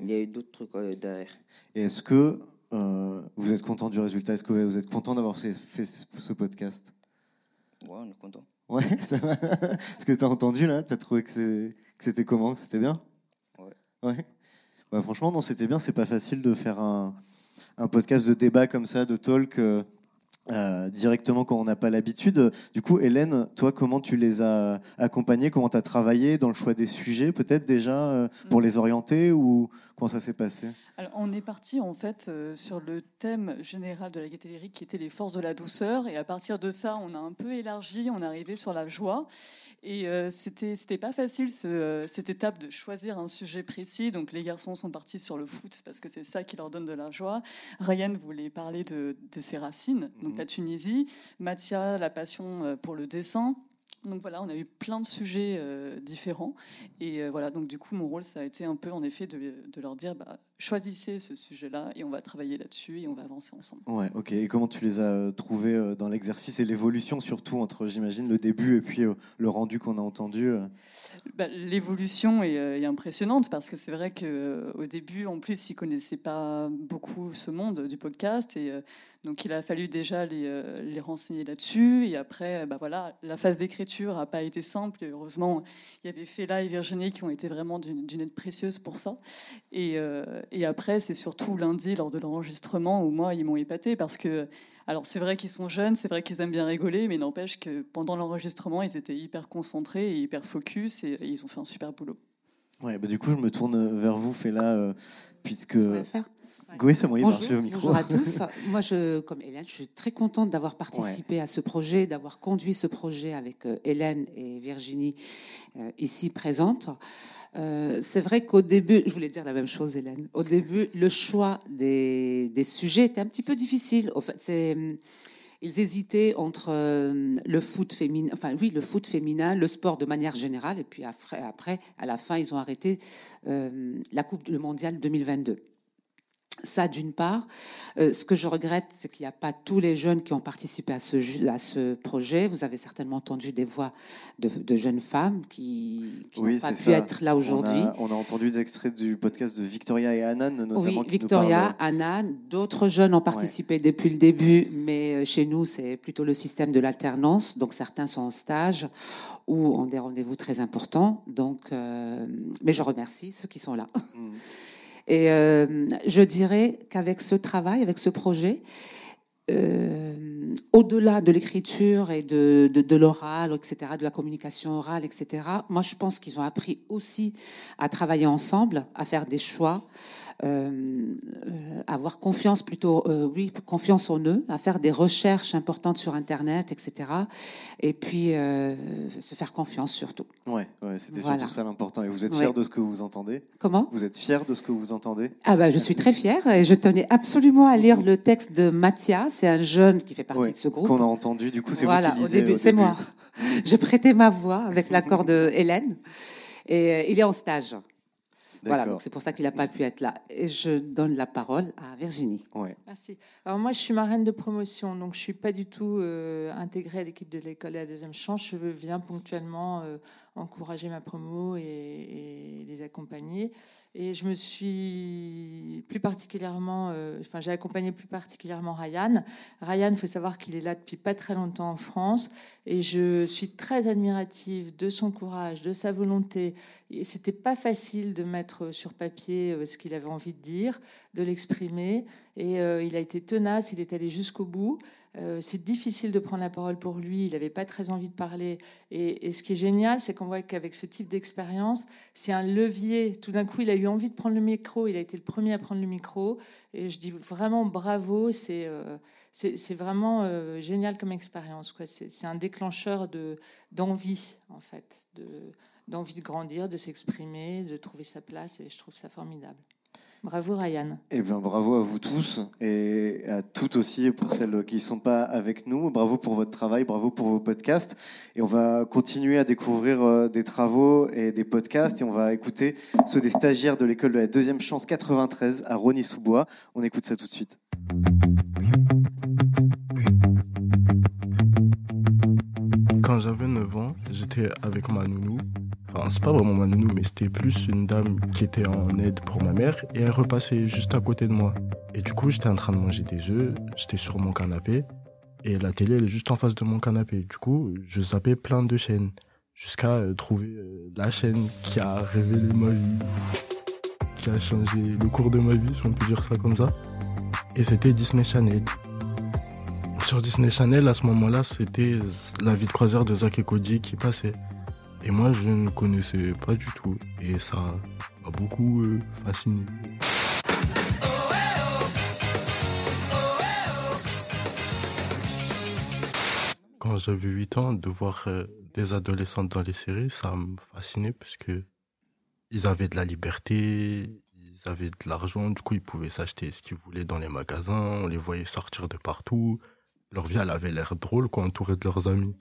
il y a eu d'autres trucs euh, derrière. Et est-ce que euh, vous êtes content du résultat? Est-ce que vous êtes content d'avoir fait, ce podcast? Ouais, on est content. Ouais, ça va. Ce que tu as entendu là, tu as trouvé que c'était comment? Que c'était bien? Ouais. Ouais. Bah, franchement, non, c'était bien. C'est pas facile de faire un, un podcast de débat comme ça, de talk. Euh, directement quand on n'a pas l'habitude. Du coup, Hélène, toi, comment tu les as accompagnés? Comment tu as travaillé dans le choix des sujets, peut-être déjà, euh, pour les orienter ou comment ça s'est passé? Alors, on est parti en fait euh, sur le thème général de la gaieté lyrique qui était les forces de la douceur. Et à partir de ça on a un peu élargi, on est arrivé sur la joie. Et euh, c'était c'était pas facile ce, euh, cette étape de choisir un sujet précis. Donc les garçons sont partis sur le foot parce que c'est ça qui leur donne de la joie. Ryan voulait parler de, de ses racines donc la Tunisie, Mathia la passion euh, pour le dessin. Donc voilà, on a eu plein de sujets euh, différents. Et euh, voilà, donc du coup, mon rôle, ça a été un peu, en effet, de, leur dire, bah, choisissez ce sujet-là et on va travailler là-dessus et on va avancer ensemble. Ouais, ok. Et comment tu les as euh, trouvés euh, dans l'exercice et l'évolution, surtout entre, j'imagine, le début et puis euh, le rendu qu'on a entendu Bah, L'évolution est, est impressionnante parce que c'est vrai qu'au début, en plus, ils connaissaient pas beaucoup ce monde du podcast et donc il a fallu déjà les, les renseigner là-dessus. Et après, bah voilà, la phase d'écriture n'a pas été simple. Et heureusement, il y avait Fela et Virginie qui ont été vraiment d'une aide précieuse pour ça. Et, et après, c'est surtout lundi lors de l'enregistrement où moi, ils m'ont épaté parce que alors c'est vrai qu'ils sont jeunes, c'est vrai qu'ils aiment bien rigoler, mais n'empêche que pendant l'enregistrement, ils étaient hyper concentrés et hyper focus et, et ils ont fait un super boulot. Ouais, bah, du coup, je me tourne vers vous, Fela, euh, puisque. faire bon, il bonjour, micro. bonjour à tous. Moi, je, comme Hélène, je suis très contente d'avoir participé à ce projet, d'avoir conduit ce projet avec euh, Hélène et Virginie euh, ici présentes. Euh, c'est vrai qu'au début, je voulais dire la même chose, Hélène. Au début, le choix des, des sujets était un petit peu difficile. Au fait, hum, ils hésitaient entre euh, le foot féminin, enfin oui, le foot féminin, le sport de manière générale, et puis après, après à la fin, ils ont arrêté euh, la Coupe du Mondial 2022. Ça, d'une part. Euh, ce que je regrette, c'est qu'il n'y a pas tous les jeunes qui ont participé à ce, ju- à ce projet. Vous avez certainement entendu des voix de, de jeunes femmes qui, qui Oui, n'ont pas pu ça. être là aujourd'hui. On a, entendu des extraits du podcast de Victoria et Anan, notamment. Oui, qui Victoria, Anna, d'autres jeunes ont participé depuis le début, mais euh, chez nous, c'est plutôt le système de l'alternance. Donc certains sont en stage ou ont des rendez-vous très importants. Donc, euh, mais je remercie ceux qui sont là. Mm. Et euh, je dirais qu'avec ce travail, avec ce projet, euh, au-delà de l'écriture et de, de, de l'oral, etc., de la communication orale, etc., moi je pense qu'ils ont appris aussi à travailler ensemble, à faire des choix, euh, euh, avoir confiance plutôt, euh, oui, confiance en eux, à faire des recherches importantes sur Internet, etc., et puis se faire confiance surtout. Ouais, ouais c'était Voilà. surtout ça l'important. Et vous êtes Ouais. fier de ce que vous entendez? Comment? Vous êtes fier de ce que vous entendez? Ah bah, je suis très fière et je tenais absolument à lire le texte de Mathia. C'est un jeune qui fait partie Ouais, de ce groupe. Qu'on a entendu, du coup, c'est voilà, vous qui au lisez début, au c'est début. moi. J'ai prêté ma voix avec l'accord de Hélène et il est en stage. Voilà, donc c'est pour ça qu'il n'a pas pu être là. Et je donne la parole à Virginie. Ouais. Merci. Alors moi, je suis marraine de promotion, donc je suis pas du tout euh, intégrée à l'équipe de l'école et à la deuxième chance. Je viens ponctuellement euh, encourager ma promo et, les accompagner. Et je me suis plus particulièrement, euh, enfin j'ai accompagné plus particulièrement Ryan. Ryan, il faut savoir qu'il est là depuis pas très longtemps en France, et je suis très admirative de son courage, de sa volonté. C'était pas facile de mettre sur papier euh, ce qu'il avait envie de dire, de l'exprimer, et euh, il a été tenace, il est allé jusqu'au bout. Euh, c'est difficile de prendre la parole pour lui, il n'avait pas très envie de parler. Et, ce qui est génial, c'est qu'on voit qu'avec ce type d'expérience, c'est un levier. Tout d'un coup, il a eu envie de prendre le micro, il a été le premier à prendre le micro. Et je dis vraiment bravo, c'est euh, vraiment euh, génial comme expérience. C'est un déclencheur de d'envie, en fait, de d'envie de grandir, de s'exprimer, de trouver sa place. Et je trouve ça formidable. Bravo, Ryan. Eh bien, bravo à vous tous et à toutes aussi pour celles qui ne sont pas avec nous. Bravo pour votre travail, bravo pour vos podcasts. Et on va continuer à découvrir euh, des travaux et des podcasts et on va écouter ceux des stagiaires de l'école de la deuxième chance 93 à Rony-sous-Bois. On écoute ça tout de suite. Quand j'avais 9 ans, j'étais avec ma nounou Enfin, c'est pas vraiment nounou, mais c'était plus une dame qui était en aide pour ma mère et elle repassait juste à côté de moi. Et du coup, j'étais en train de manger des œufs, j'étais sur mon canapé et la télé, elle est juste en face de mon canapé. Du coup, je zappais plein de chaînes jusqu'à euh, trouver euh, la chaîne qui a révélé ma vie, qui a changé le cours de ma vie, si on peut dire ça comme ça. Et c'était Disney Channel. Sur Disney Channel, à ce moment-là, c'était la vie de croisière de Zach et Cody qui passait. Et moi, je ne connaissais pas du tout. Et ça m'a beaucoup euh, fasciné. Quand j'avais 8 ans, de voir euh, des adolescentes dans les séries, ça me fascinait parce que ils avaient de la liberté, ils avaient de l'argent, du coup ils pouvaient s'acheter ce qu'ils voulaient dans les magasins, on les voyait sortir de partout. Leur vie, elle avait l'air drôle, quoi, entourée de leurs amis.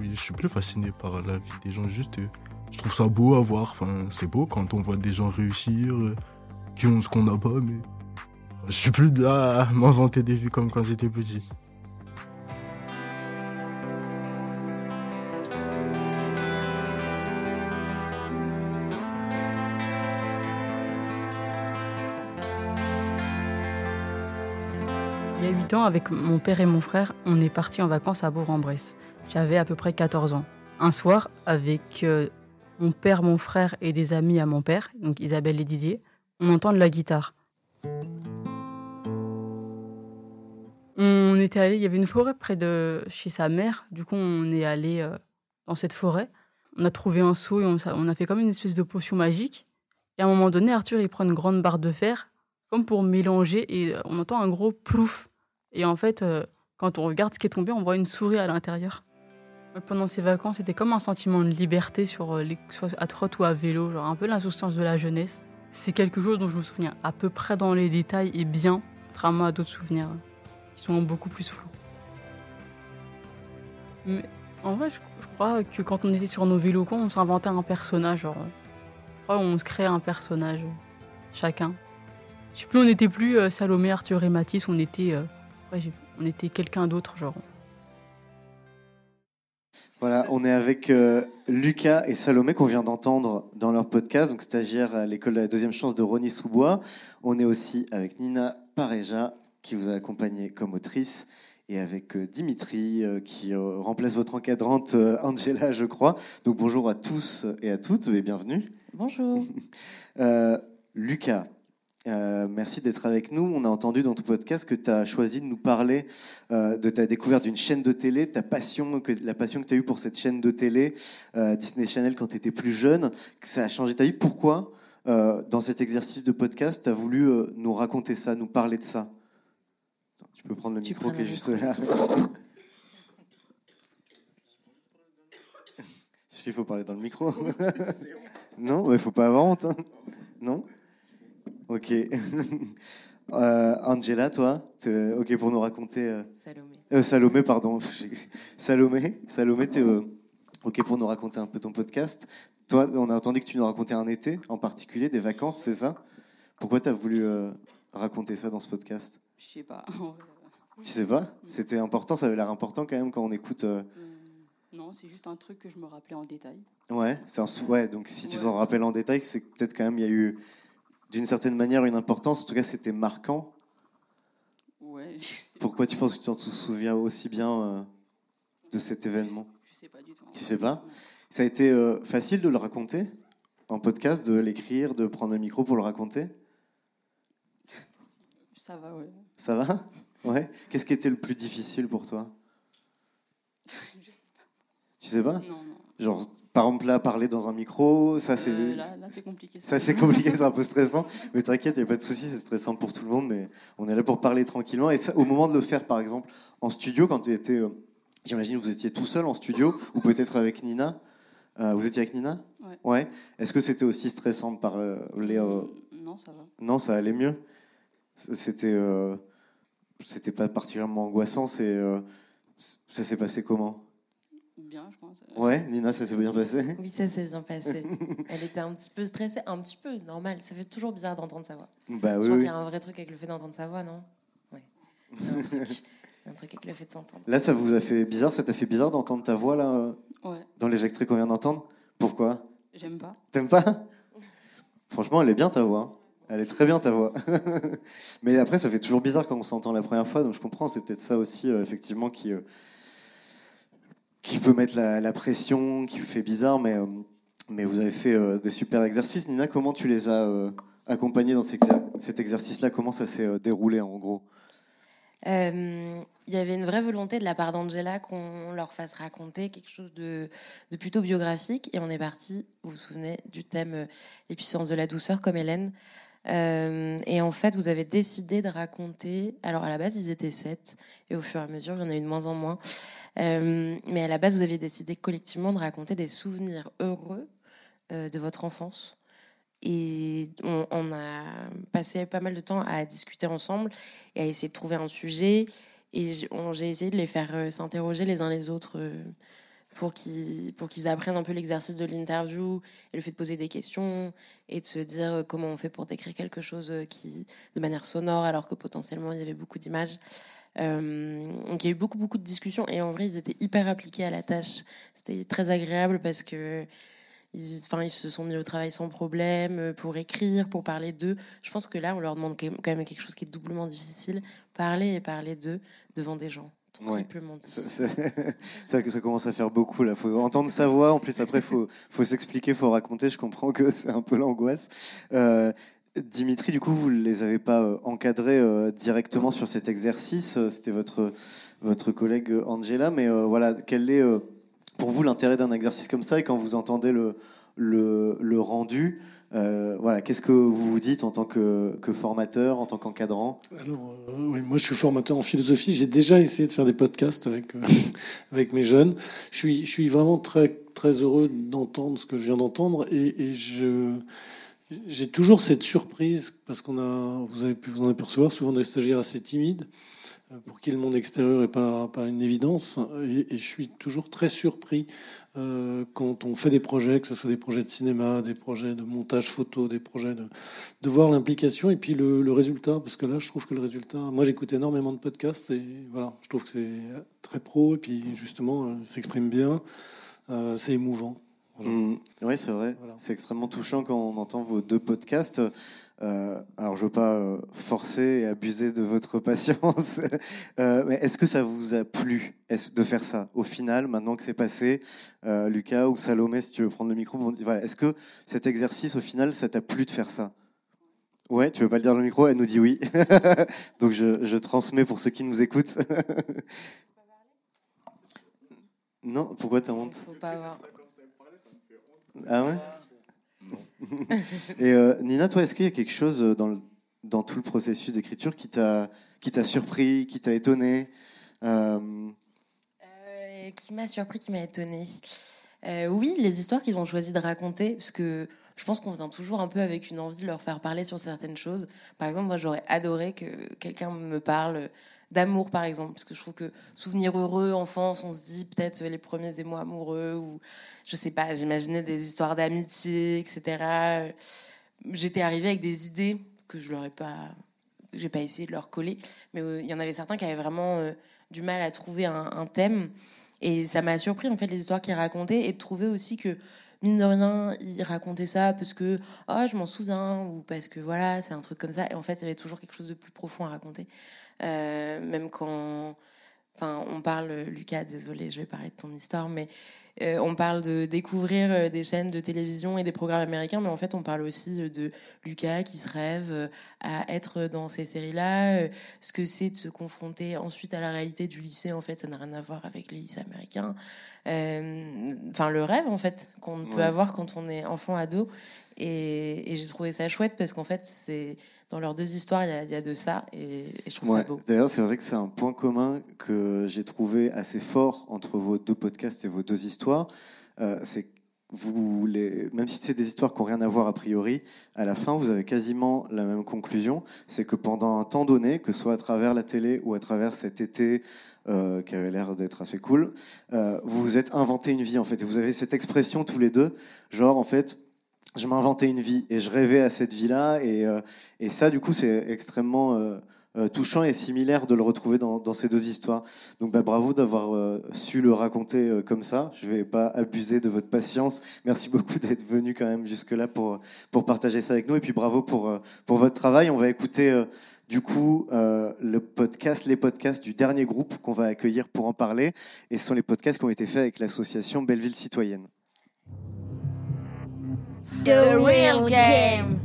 Je- suis plus fasciné par la vie des gens, juste. euh, Je trouve ça beau à voir, enfin, c'est beau quand on voit des gens réussir, euh, qui ont ce qu'on n'a pas, mais. Je suis plus là à m'inventer des vies comme quand j'étais petit. Il y a 8 ans, avec mon père et mon frère, on est partis en vacances à Bourg-en-Bresse. J'avais à peu près 14 ans. Un soir, avec euh, mon père, mon frère et des amis à mon père, donc Isabelle et Didier, on entend de la guitare. On était allé, il y avait une forêt près de chez sa mère, du coup on est allé euh, dans cette forêt. On a trouvé un seau et on, a fait comme une espèce de potion magique. Et à un moment donné, Arthur il prend une grande barre de fer, comme pour mélanger, et euh, on entend un gros plouf. Et en fait, quand on regarde ce qui est tombé, on voit une souris à l'intérieur. Pendant ces vacances, c'était comme un sentiment de liberté sur euh, à trotte ou à vélo, genre un peu l'insouciance de la jeunesse. C'est quelque chose dont je me souviens à peu près dans les détails et bien, contrairement à d'autres souvenirs qui sont beaucoup plus flous. En vrai, je, crois que quand on était sur nos vélos, on s'inventait un personnage. Genre, crois on se créait un personnage, chacun. Je sais plus, on n'était plus euh, Salomé, Arthur et Mathis, on était, euh, on était quelqu'un d'autre, genre. Voilà, on est avec euh, Lucas et Salomé qu'on vient d'entendre dans leur podcast, donc stagiaire à l'école de la deuxième chance de Rony Sous-Bois. On est aussi avec Nina Pareja qui vous a accompagné comme autrice et avec euh, Dimitri euh, qui remplace votre encadrante Angela, je crois. Donc bonjour à tous et à toutes et bienvenue. Bonjour. Lucas, euh, merci d'être avec nous. On a entendu dans ton podcast que tu as choisi de nous parler euh, de ta découverte d'une chaîne de télé, ta passion, que, la passion que tu as eue pour cette chaîne de télé, euh, Disney Channel, quand tu étais plus jeune, que ça a changé ta vie. Pourquoi, dans cet exercice de podcast, tu as voulu nous raconter ça, nous parler de ça? Attends, Tu peux prendre le Tu micro qui est juste là. Il faut parler dans le micro. non, il faut pas avoir honte. hein. Non? Ok. Euh, Angela, toi, t'es ok pour nous raconter. euh, Salomé. euh, Salomé, pardon. Salomé, Salomé, t'es ok pour nous raconter un peu ton podcast. Toi, on a entendu que tu nous racontais un été en particulier, des vacances, c'est ça? Pourquoi tu as voulu raconter ça dans ce podcast? Je sais pas. Tu sais pas? C'était important, ça avait l'air important quand même quand on écoute. euh, Non, c'est juste un truc que je me rappelais en détail. Ouais, c'est un ouais, donc si tu t'en rappelles en détail, c'est peut-être quand même il y a eu d'une certaine manière une importance, en tout cas c'était marquant. Ouais. Pourquoi tu penses que tu t'en souviens aussi bien euh, de cet événement? Je sais pas du tout. Tu sais pas? Ça a été euh, facile de le raconter en podcast, de l'écrire, de prendre le micro pour le raconter? Ça va, ouais. Ça va? Ouais. Qu'est-ce qui était le plus difficile pour toi? Tu sais pas? Non, non. Genre, par exemple, là, parler dans un micro, ça c'est. Euh, là- là, c'est compliqué, ça. Ça c'est compliqué, c'est un peu stressant. Mais t'inquiète, il n'y a pas de souci, c'est stressant pour tout le monde, mais on est là pour parler tranquillement. Et ça, au moment de le faire, par exemple, en studio, quand tu étais. euh, J'imagine que vous étiez tout seul en studio, ou peut-être avec Nina. Euh, vous étiez avec Nina Ouais. Est-ce que c'était aussi stressant de parler euh, Non, ça va. Non, ça allait mieux. C'était. C'était pas particulièrement angoissant, c'est. Ça s'est passé comment? Bien, je pense. Ouais, Nina, ça s'est bien passé Oui, ça s'est bien passé. Elle était un petit peu stressée, un petit peu, normal. Ça fait toujours bizarre d'entendre sa voix. Bah je oui, crois oui. qu'il y a un vrai truc avec le fait d'entendre sa voix, non? Ouais. Il y a un truc, un truc avec le fait de s'entendre. Là, ça vous a fait bizarre Ça t'a fait bizarre d'entendre ta voix là euh, Ouais. dans les extraits qu'on vient d'entendre? Pourquoi? J'aime pas. T'aimes pas? Franchement, elle est bien ta voix. Elle est très bien ta voix. Mais après, ça fait toujours bizarre quand on s'entend la première fois, donc je comprends. C'est peut-être ça aussi, euh, effectivement, qui, euh, qui peut mettre la, pression, qui fait bizarre. Mais, euh, mais vous avez fait euh, des super exercices. Nina, comment tu les as euh, accompagnés dans cet exer- cet exercice-là? Comment ça s'est déroulé, en gros? Il y avait une vraie volonté de la part d'Angela qu'on leur fasse raconter quelque chose de, plutôt biographique. Et on est parti, vous vous souvenez, du thème Les puissances de la douceur, comme Hélène. Et en fait, vous avez décidé de raconter. Alors, à la base, ils étaient sept. Et au fur et à mesure, il y en a eu de moins en moins. Euh, mais à la base, vous aviez décidé collectivement de raconter des souvenirs heureux euh, de votre enfance. Et on, a passé pas mal de temps à discuter ensemble et à essayer de trouver un sujet. Et j'ai essayé de les faire euh, s'interroger les uns les autres pour qu'ils apprennent un peu l'exercice de l'interview et le fait de poser des questions et de se dire comment on fait pour décrire quelque chose de manière sonore alors que potentiellement il y avait beaucoup d'images. Euh, donc il y a eu beaucoup beaucoup de discussions et en vrai ils étaient hyper appliqués à la tâche. C'était très agréable parce que ils, enfin, ils se sont mis au travail sans problème euh, pour écrire, pour parler d'eux. Je pense que là, on leur demande quand même- quelque chose qui est doublement difficile, parler et parler d'eux devant des gens. Ouais. Ça, difficile. ça, commence à faire beaucoup là. Faut entendre sa voix. En plus, après, faut, faut s'expliquer, faut raconter. Je comprends que c'est un peu l'angoisse. Euh, Dimitri, du coup, vous ne les avez pas euh, encadrés euh, directement sur cet exercice. Euh, C'était votre, votre collègue Angela. Mais voilà, quel est pour vous l'intérêt d'un exercice comme ça Et quand vous entendez le, le, rendu, voilà, qu'est-ce que vous vous dites en tant que, que formateur, en tant qu'encadrant? Alors, oui, moi, je suis formateur en philosophie. J'ai déjà essayé de faire des podcasts avec, avec mes jeunes. Je suis, je suis vraiment très, très heureux d'entendre ce que je viens d'entendre et je, j'ai toujours cette surprise parce qu'on a, vous avez pu vous en apercevoir, souvent des stagiaires assez timides euh, pour qui le monde extérieur n'est pas, une évidence. Et, je suis toujours très surpris euh, quand on fait des projets, que ce soit des projets de cinéma, des projets de montage photo, des projets de, voir l'implication et puis le, le résultat. Parce que là, je trouve que le résultat. Moi, j'écoute énormément de podcasts et voilà, je trouve que c'est très pro et puis justement, euh, s'exprime bien. Euh, c'est émouvant. Oui, Mm. c'est vrai. C'est extrêmement touchant quand on entend vos deux podcasts. Euh, alors, je veux pas euh, forcer et abuser de votre patience, Euh, mais est-ce que ça vous a plu est-ce de faire ça au final, maintenant que c'est passé, euh, Lucas ou Salomé, si tu veux prendre le micro, bon, voilà, est-ce que cet exercice, au final, ça t'a plu de faire ça? Ouais, tu veux pas le dire dans le micro? Elle nous dit oui. Donc je, je transmets pour ceux qui nous écoutent. non, pourquoi t'as honte Faut pas avoir. Ah ouais Et euh, Nina, toi, est-ce qu'il y a quelque chose dans, dans tout le processus d'écriture qui t'a surpris, qui t'a étonné Euh, Euh, qui m'a surpris, qui m'a étonné. Oui, les histoires qu'ils ont choisi de raconter, parce que je pense qu'on vient toujours un peu avec une envie de leur faire parler sur certaines choses. Par exemple, moi, j'aurais adoré que quelqu'un me parle d'amour, par exemple, parce que je trouve que souvenir heureux, enfance, on se dit peut-être les premiers émois amoureux, ou je sais pas, j'imaginais des histoires d'amitié, etc. J'étais arrivée avec des idées que je leur ai pas, j'ai pas essayé de leur coller, mais euh, il y en avait certains qui avaient vraiment euh, du mal à trouver un, un thème. Et ça m'a surpris, en fait, les histoires qu'ils racontaient et de trouver aussi que, mine de rien, ils racontaient ça parce que, oh, je m'en souviens, ou parce que, voilà, c'est un truc comme ça. Et en fait, il y avait toujours quelque chose de plus profond à raconter. Euh, même quand. Enfin, on parle, Lucas, désolé, je vais parler de ton histoire, mais euh, on parle de découvrir euh, des chaînes de télévision et des programmes américains, mais en fait, on parle aussi de Lucas qui se rêve à être dans ces séries-là, euh, ce que c'est de se confronter ensuite à la réalité du lycée, en fait, ça n'a rien à voir avec les lycées américains. Euh, Enfin, le rêve, en fait, qu'on peut avoir quand on est enfant, ado. Et, et j'ai trouvé ça chouette parce qu'en fait, c'est dans leurs deux histoires, il y a, il y a de ça, et, et je trouve ouais. ça beau. D'ailleurs, c'est vrai que c'est un point commun que j'ai trouvé assez fort entre vos deux podcasts et vos deux histoires. Euh, c'est vous les, même si c'est des histoires qui n'ont rien à voir a priori, à la fin, vous avez quasiment la même conclusion. C'est que pendant un temps donné, que ce soit à travers la télé ou à travers cet été euh, qui avait l'air d'être assez cool, euh, vous vous êtes inventé une vie en fait. Et vous avez cette expression tous les deux, genre en fait, je m'inventais une vie et je rêvais à cette vie-là. Et, euh, et ça, du coup, c'est extrêmement euh, euh, touchant et similaire de le retrouver dans, ces deux histoires. Donc bah, bravo d'avoir su le raconter comme ça. Je vais pas abuser de votre patience. Merci beaucoup d'être venu quand même jusque-là pour, pour partager ça avec nous. Et puis bravo pour, pour votre travail. On va écouter du coup le podcast, les podcasts du dernier groupe qu'on va accueillir pour en parler. Et ce sont les podcasts qui ont été faits avec l'association Belleville Citoyenne. The real game.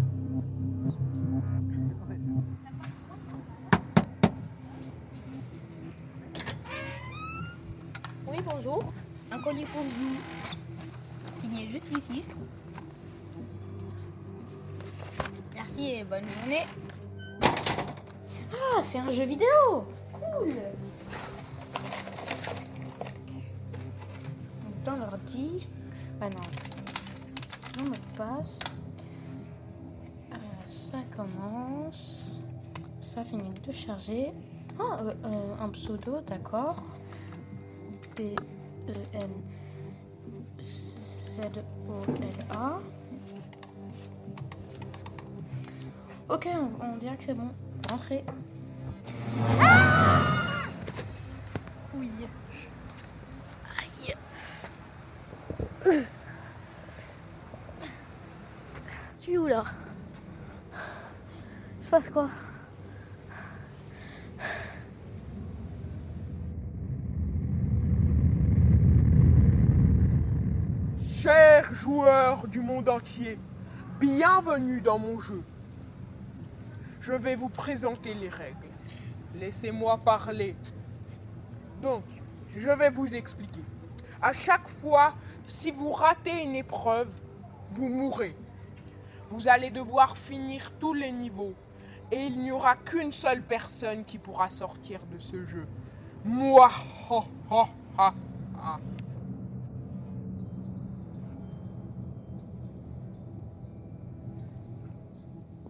Oui, bonjour. Un colis pour vous. Signé juste ici. Merci et bonne journée. Ah, c'est un jeu vidéo. Cool. Dans l'ordi. Ah non. Mot de passe. Ça commence. Ça finit de charger. Ah, euh, euh, un pseudo, d'accord. B E N Z O L A. Ok, on, on dirait que c'est bon. Rentrez. Chers joueurs du monde entier, bienvenue dans mon jeu. Je vais vous présenter les règles. Laissez-moi parler. Donc, je vais vous expliquer. À chaque fois, si vous ratez une épreuve, vous mourrez. Vous allez devoir finir tous les niveaux. Et il n'y aura qu'une seule personne qui pourra sortir de ce jeu. Moi.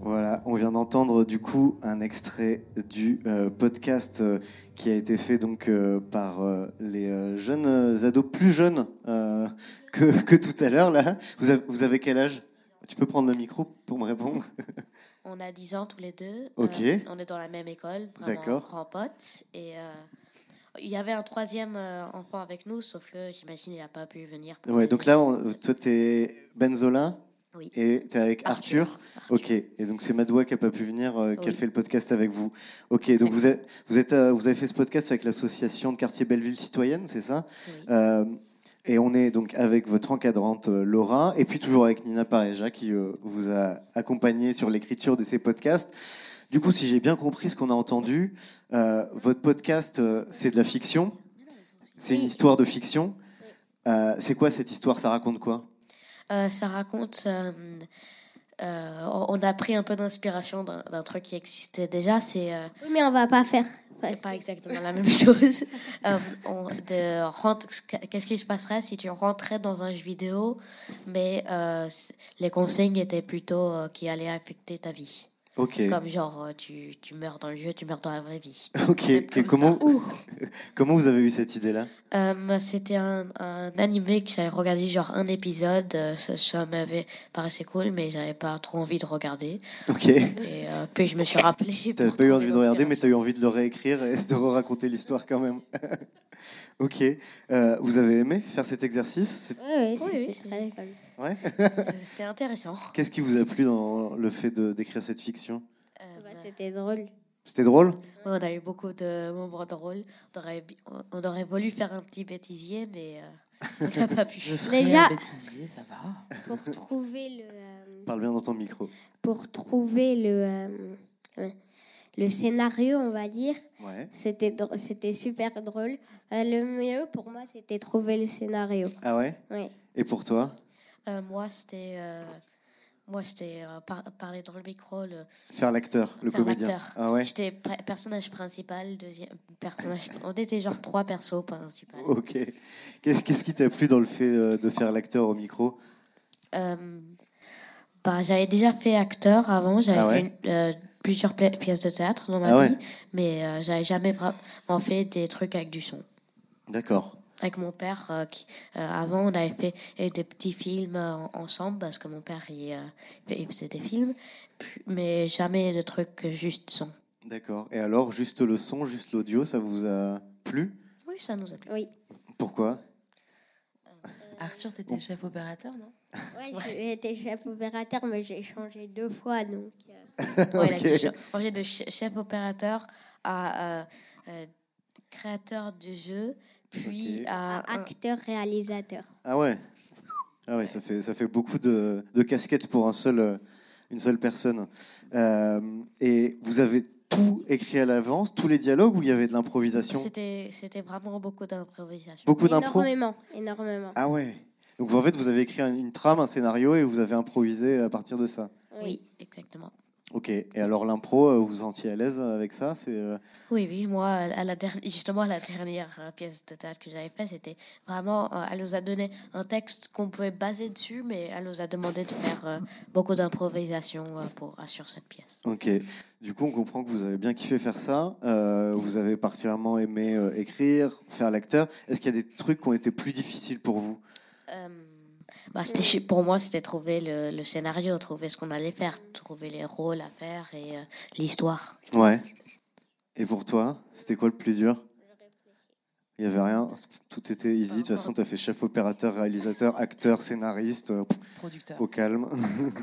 Voilà, on vient d'entendre du coup un extrait du euh, podcast euh, qui a été fait donc euh, par les jeunes ados plus jeunes que, que tout à l'heure là. Vous avez quel âge? Tu peux prendre le micro pour me répondre? On a 10 ans tous les deux. Ok. Euh, on est dans la même école, vraiment grands potes. Et euh, il y avait un troisième euh, enfant avec nous, sauf que j'imagine il n'a pas pu venir. pour Ouais, donc là, on- toi t'es Benzola Oui. et t'es avec Arthur. Ok, et donc c'est Madoua qui a pas pu venir, euh, qui a fait le podcast avec vous. Ok, donc vous, êtes, vous, êtes, vous avez fait ce podcast avec l'association de quartier Belleville Citoyenne, c'est ça? Et on est donc avec votre encadrante euh, Laura, et puis toujours avec Nina Pareja qui euh, vous a accompagné sur l'écriture de ces podcasts. Du coup, si j'ai bien compris ce qu'on a entendu, euh, votre podcast, euh, c'est de la fiction. C'est une histoire de fiction. Euh, c'est quoi cette histoire? Ça raconte quoi? Euh, ça raconte. euh, euh, on a pris un peu d'inspiration d'un d'un truc qui existait déjà. C'est. euh, Oui, mais on va pas faire. C'est pas exactement la même chose. Euh, on- de rentrer- Qu'est-ce qui se passerait si tu rentrais dans un jeu vidéo, mais euh, les consignes étaient plutôt euh, qui allaient affecter ta vie? Comme genre, euh, tu, tu meurs dans le jeu, tu meurs dans la vraie vie. Ok, C'est comme comment, vous avez eu cette idée-là? Euh, C'était un, un animé que j'avais regardé genre un épisode. euh, Ça, ça m'avait paraissait cool, mais j'avais pas trop envie de regarder. Ok. Et euh, puis je me suis rappelé. T'avais pas eu envie de regarder, mais t'as eu envie de le réécrire et de raconter l'histoire quand même. ok. Euh, vous avez aimé faire cet exercice? C'est- Oui, oui, Oui, c'était très cool. Ouais. C'était intéressant. Qu'est-ce qui vous a plu dans le fait de d'écrire cette fiction? Euh, Bah, c'était drôle. C'était drôle? Oui, on a eu beaucoup de moments drôles. On aurait, bi- on aurait voulu faire un petit bêtisier, mais euh, on n'a pas pu. Je Déjà- un bêtisier, ça va. Pour trouver le, euh, Parle bien dans ton micro. pour trouver le, euh, ouais, le scénario, on va dire, Ouais. c'était dr- c'était super drôle. Euh, le mieux pour moi, c'était trouver le scénario. Ah ouais? Ouais. Et pour toi? Euh, moi, c'était euh, moi, c'était euh, par- parler dans le micro. Le, Faire l'acteur, le faire comédien. Ah ouais J'étais personnage principal, deuxième personnage. On était genre trois persos principaux. Ok. Qu'est- Qu'est-ce qui t'a plu dans le fait euh, de faire l'acteur au micro? Bah, j'avais déjà fait acteur avant, j'avais Ah ouais fait une- plusieurs pièces de théâtre dans ma Ah ouais. vie, mais j'avais jamais vraiment fait des trucs avec du son. D'accord. Avec mon père, euh, qui, euh, avant, on avait fait euh, des petits films euh, en- ensemble parce que mon père il, euh, il faisait des films, puis- mais jamais de trucs juste son. D'accord. Et alors, juste le son, juste l'audio, ça vous a plu? Oui, ça nous a plu. Oui. Pourquoi? Arthur, t'étais chef opérateur, non? Ouais, j'ai été chef opérateur, mais j'ai changé deux fois, donc. euh, Ouais, il a Ok. été chef- changé de ch- chef opérateur à euh, euh, créateur de jeu, puis Ok. à un- acteur réalisateur. Ah ouais Ah ouais, ça fait, ça fait beaucoup de, de casquettes pour un seul, euh, une seule personne. Euh, et vous avez tout écrit à l'avance, tous les dialogues, ou il y avait de l'improvisation? C'était c'était vraiment beaucoup d'improvisation. Beaucoup d'impro? Énormément, énormément. Ah ouais Donc en fait, vous avez écrit un- une trame, un scénario, et vous avez improvisé à partir de ça? Oui, exactement. Ok. Et alors l'impro, euh, vous vous sentiez à l'aise avec ça? C'est euh, Oui, oui, moi, à la der- justement, la dernière euh, pièce de théâtre que j'avais faite, c'était vraiment, elle nous a donné un texte qu'on pouvait baser dessus, mais elle nous a demandé de faire beaucoup d'improvisation pour assurer cette pièce. Ok. Du coup, on comprend que vous avez bien kiffé faire ça. Euh, vous avez particulièrement aimé écrire, faire l'acteur. Est-ce qu'il y a des trucs qui ont été plus difficiles pour vous? Euh, bah, c'était chi- pour moi, c'était trouver le, le scénario, trouver ce qu'on allait faire, trouver les rôles à faire et euh, l'histoire. Ouais. Et pour toi, c'était quoi le plus dur? Il n'y avait rien Tout était easy. De toute façon, tu as fait chef opérateur, réalisateur, acteur, scénariste. euh, Producteur. Au calme.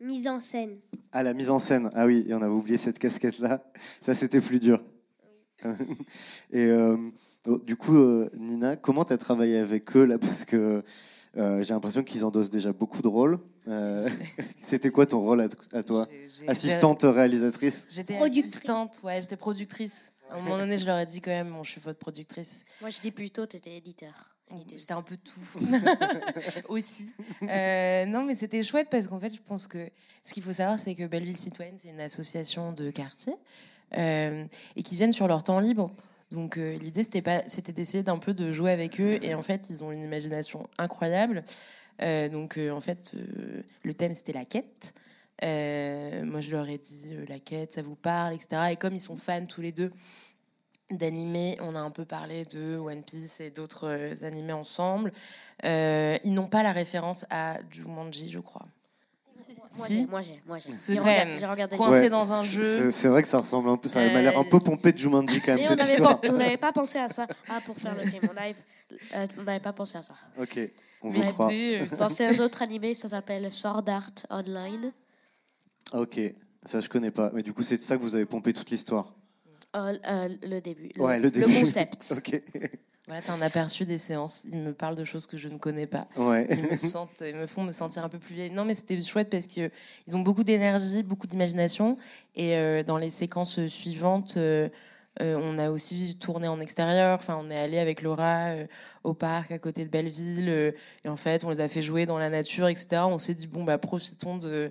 Mise en scène. Ah, la mise en scène. Ah oui, et on avait oublié cette casquette-là. Ça, c'était plus dur. et euh, du coup, euh, Nina, comment tu as travaillé avec eux là Parce que euh, j'ai l'impression qu'ils endossent déjà beaucoup de rôles. Euh, c'était quoi ton rôle à, à toi? Assistante réalisatrice J'étais assistante, ouais, j'étais productrice. À un moment donné, je leur ai dit quand même, bon, je suis votre productrice. Moi, je dis plutôt, tu étais éditeur. J'étais un peu tout. Aussi. Euh, non, mais c'était chouette parce qu'en fait, je pense que ce qu'il faut savoir, c'est que Belleville Citoyenne, c'est une association de quartier euh, et qui viennent sur leur temps libre. Donc euh, l'idée, c'était pas, c'était d'essayer d'un peu de jouer avec eux. Et en fait, ils ont une imagination incroyable. Euh, donc euh, en fait, le thème, c'était la quête. Moi, je leur ai dit la quête, ça vous parle, etc. Et comme ils sont fans tous les deux d'animés, on a un peu parlé de One Piece et d'autres animés ensemble. Ils n'ont pas la référence à Jumanji, je crois. Moi, Si. j'ai, moi, j'ai, moi, j'ai. C'est regardé- coincé Ouais, dans un c'est- jeu. C'est vrai que ça ressemble un peu. Ça m'a l'air un Euh, peu pompé de Jumanji quand même, Mais cette n'avait histoire. pas, on n'avait pas pensé à ça. Ah, pour faire le game, on n'avait euh, on n'avait pas pensé à ça. Ok, on vous croit. Bon, c'est un autre animé, ça s'appelle Sword Art Online. Ok, ça je connais pas. Mais du coup, c'est de ça que vous avez pompé toute l'histoire. Euh, euh, le début. Le, Ouais, le début. concept. ok. Voilà, t'as un aperçu des séances. Ils me parlent de choses que je ne connais pas. Ouais. Ils me, sentent, ils me font me sentir un peu plus vieille. Non, mais c'était chouette parce qu'ils ont beaucoup d'énergie, beaucoup d'imagination. Et euh, dans les séquences suivantes, euh, euh, on a aussi tourné en extérieur. Enfin, on est allé avec Laura au parc à côté de Belleville. et en fait, on les a fait jouer dans la nature, etc. On s'est dit, bon, bah, profitons de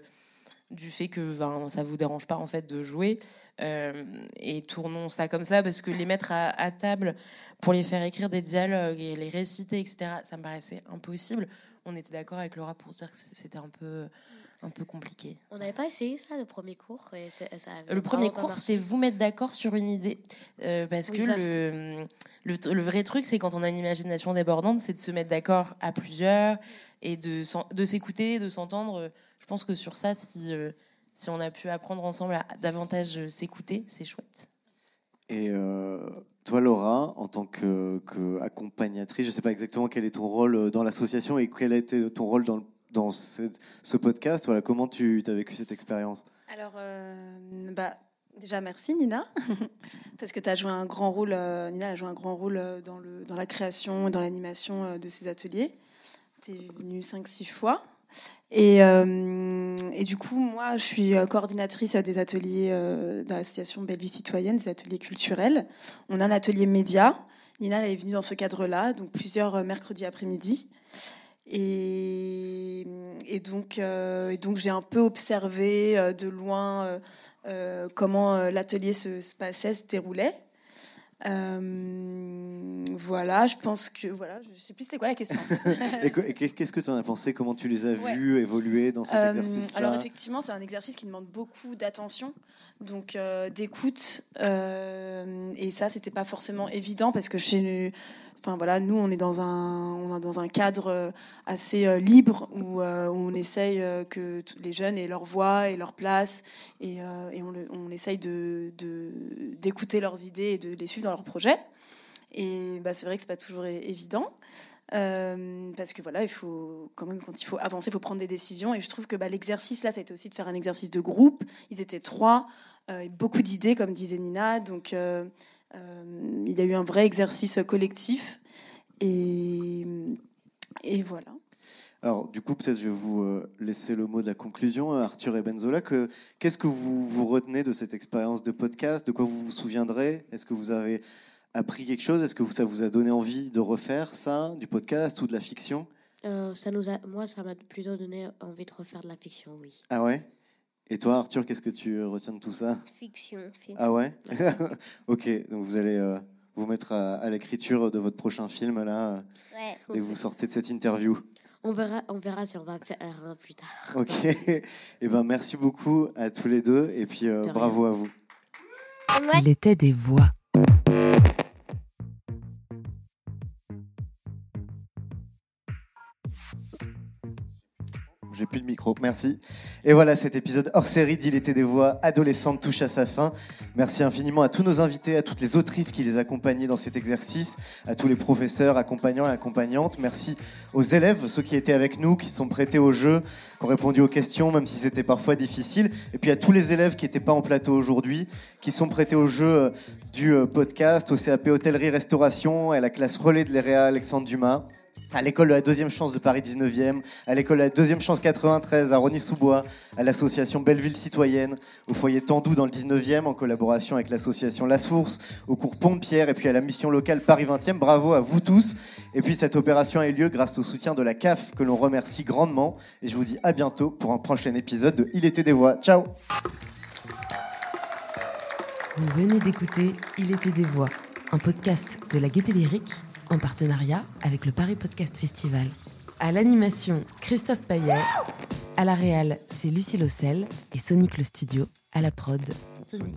du fait que ben, ça vous dérange pas en fait de jouer euh, et tournons ça comme ça parce que les mettre à, à table pour les faire écrire des dialogues et les réciter etc ça me paraissait impossible on était d'accord avec Laura pour dire que c'était un peu un peu compliqué On n'avait pas essayé ça le premier cours et ça le premier cours, c'était vous mettre d'accord sur une idée. Euh, parce Oui, que le, le, le vrai truc, c'est quand on a une imagination débordante, c'est de se mettre d'accord à plusieurs et de, de s'écouter, de s'entendre. Je pense que sur ça, si, euh, si on a pu apprendre ensemble à davantage euh, s'écouter, c'est chouette. Et euh, toi, Laura, en tant que, que accompagnatrice, je ne sais pas exactement quel est ton rôle dans l'association et quel a été ton rôle dans, le- dans ce, ce podcast. Voilà, comment tu as vécu cette expérience? Alors, euh, bah, déjà, merci Nina, parce que tu as joué un grand rôle, euh, Nina a joué un grand rôle dans, le, dans la création et dans l'animation de ces ateliers. Tu es venue 5-6 fois. Et, euh, et du coup, moi, je suis euh, coordinatrice des ateliers euh, dans l'association Belleville Citoyenne, des ateliers culturels. On a un atelier média. Nina est venue dans ce cadre-là, donc plusieurs euh, mercredis après-midi. Et, donc, j'ai un peu observé de loin comment l'atelier se passait, se déroulait. Euh, voilà, je pense que voilà, je sais plus c'était quoi la question. et que- et qu'est-ce que tu en as pensé? Comment tu les as Ouais. vus évoluer dans cet Euh, exercice-là? alors effectivement, c'est un exercice qui demande beaucoup d'attention, donc euh, d'écoute, et ça, c'était pas forcément évident parce que chez, enfin voilà, nous, on est dans un, on est dans un cadre euh, assez euh, libre où, euh, où on essaye que les jeunes aient leur voix et leur place, et, on, essaye d'écouter leurs idées et de les suivre dans leurs projets. Et bah, c'est vrai que c'est pas toujours évident. Parce que voilà, il faut quand même quand il faut avancer, il faut prendre des décisions. Et je trouve que bah, l'exercice là, c'était aussi de faire un exercice de groupe. Ils étaient trois, beaucoup d'idées, comme disait Nina. Donc il y a eu un vrai exercice collectif. Et, et voilà. Alors, du coup, peut-être je vais vous euh, laisser le mot de la conclusion, euh, Arthur et Benzola. Que, qu'est-ce que vous, vous retenez de cette expérience de podcast? De quoi vous vous souviendrez? Est-ce que vous avez appris quelque chose? Est-ce que ça vous a donné envie de refaire ça, du podcast ou de la fiction? Euh, ça nous a, moi, ça m'a plutôt donné envie de refaire de la fiction, oui. Ah ouais? Et toi, Arthur, qu'est-ce que tu retiens de tout ça? Fiction. film. Ah ouais? Ok, donc vous allez euh, vous mettre à, à l'écriture de votre prochain film, là, Ouais, dès que vous sortez de cette interview. On verra, on verra si on va faire un plus tard. Ok, et ben merci beaucoup à tous les deux, et puis euh, De rien. bravo à vous. Il était des voix. J'ai plus de micro, merci. Et voilà, cet épisode hors série d'Il était des voix adolescentes touche à sa fin. Merci infiniment à tous nos invités, à toutes les autrices qui les accompagnaient dans cet exercice, à tous les professeurs, accompagnants et accompagnantes. Merci aux élèves, ceux qui étaient avec nous, qui sont prêtés au jeu, qui ont répondu aux questions, même si c'était parfois difficile. Et puis à tous les élèves qui n'étaient pas en plateau aujourd'hui, qui sont prêtés au jeu euh, du euh, podcast, au CAP Hôtellerie Restauration, à la classe relais de l'EREA Alexandre Dumas à l'école de la deuxième chance de Paris 19e, à l'école de la deuxième chance 93 à Rony-sous-Bois, à l'association Belleville Citoyenne, au foyer Tandou dans le 19e en collaboration avec l'association La Source, au cours Pont de Pierre et puis à la mission locale Paris 20e. Bravo à vous tous. Et puis cette opération a eu lieu grâce au soutien de la CAF que l'on remercie grandement. Et je vous dis à bientôt pour un prochain épisode de Il était des voix. Ciao Vous venez d'écouter Il était des voix, un podcast de la Gaieté Lyrique en partenariat avec le Paris Podcast Festival. À l'animation, Christophe Payet. À la réal, c'est Lucie Lossel et Sonic le studio à la prod. Sonic.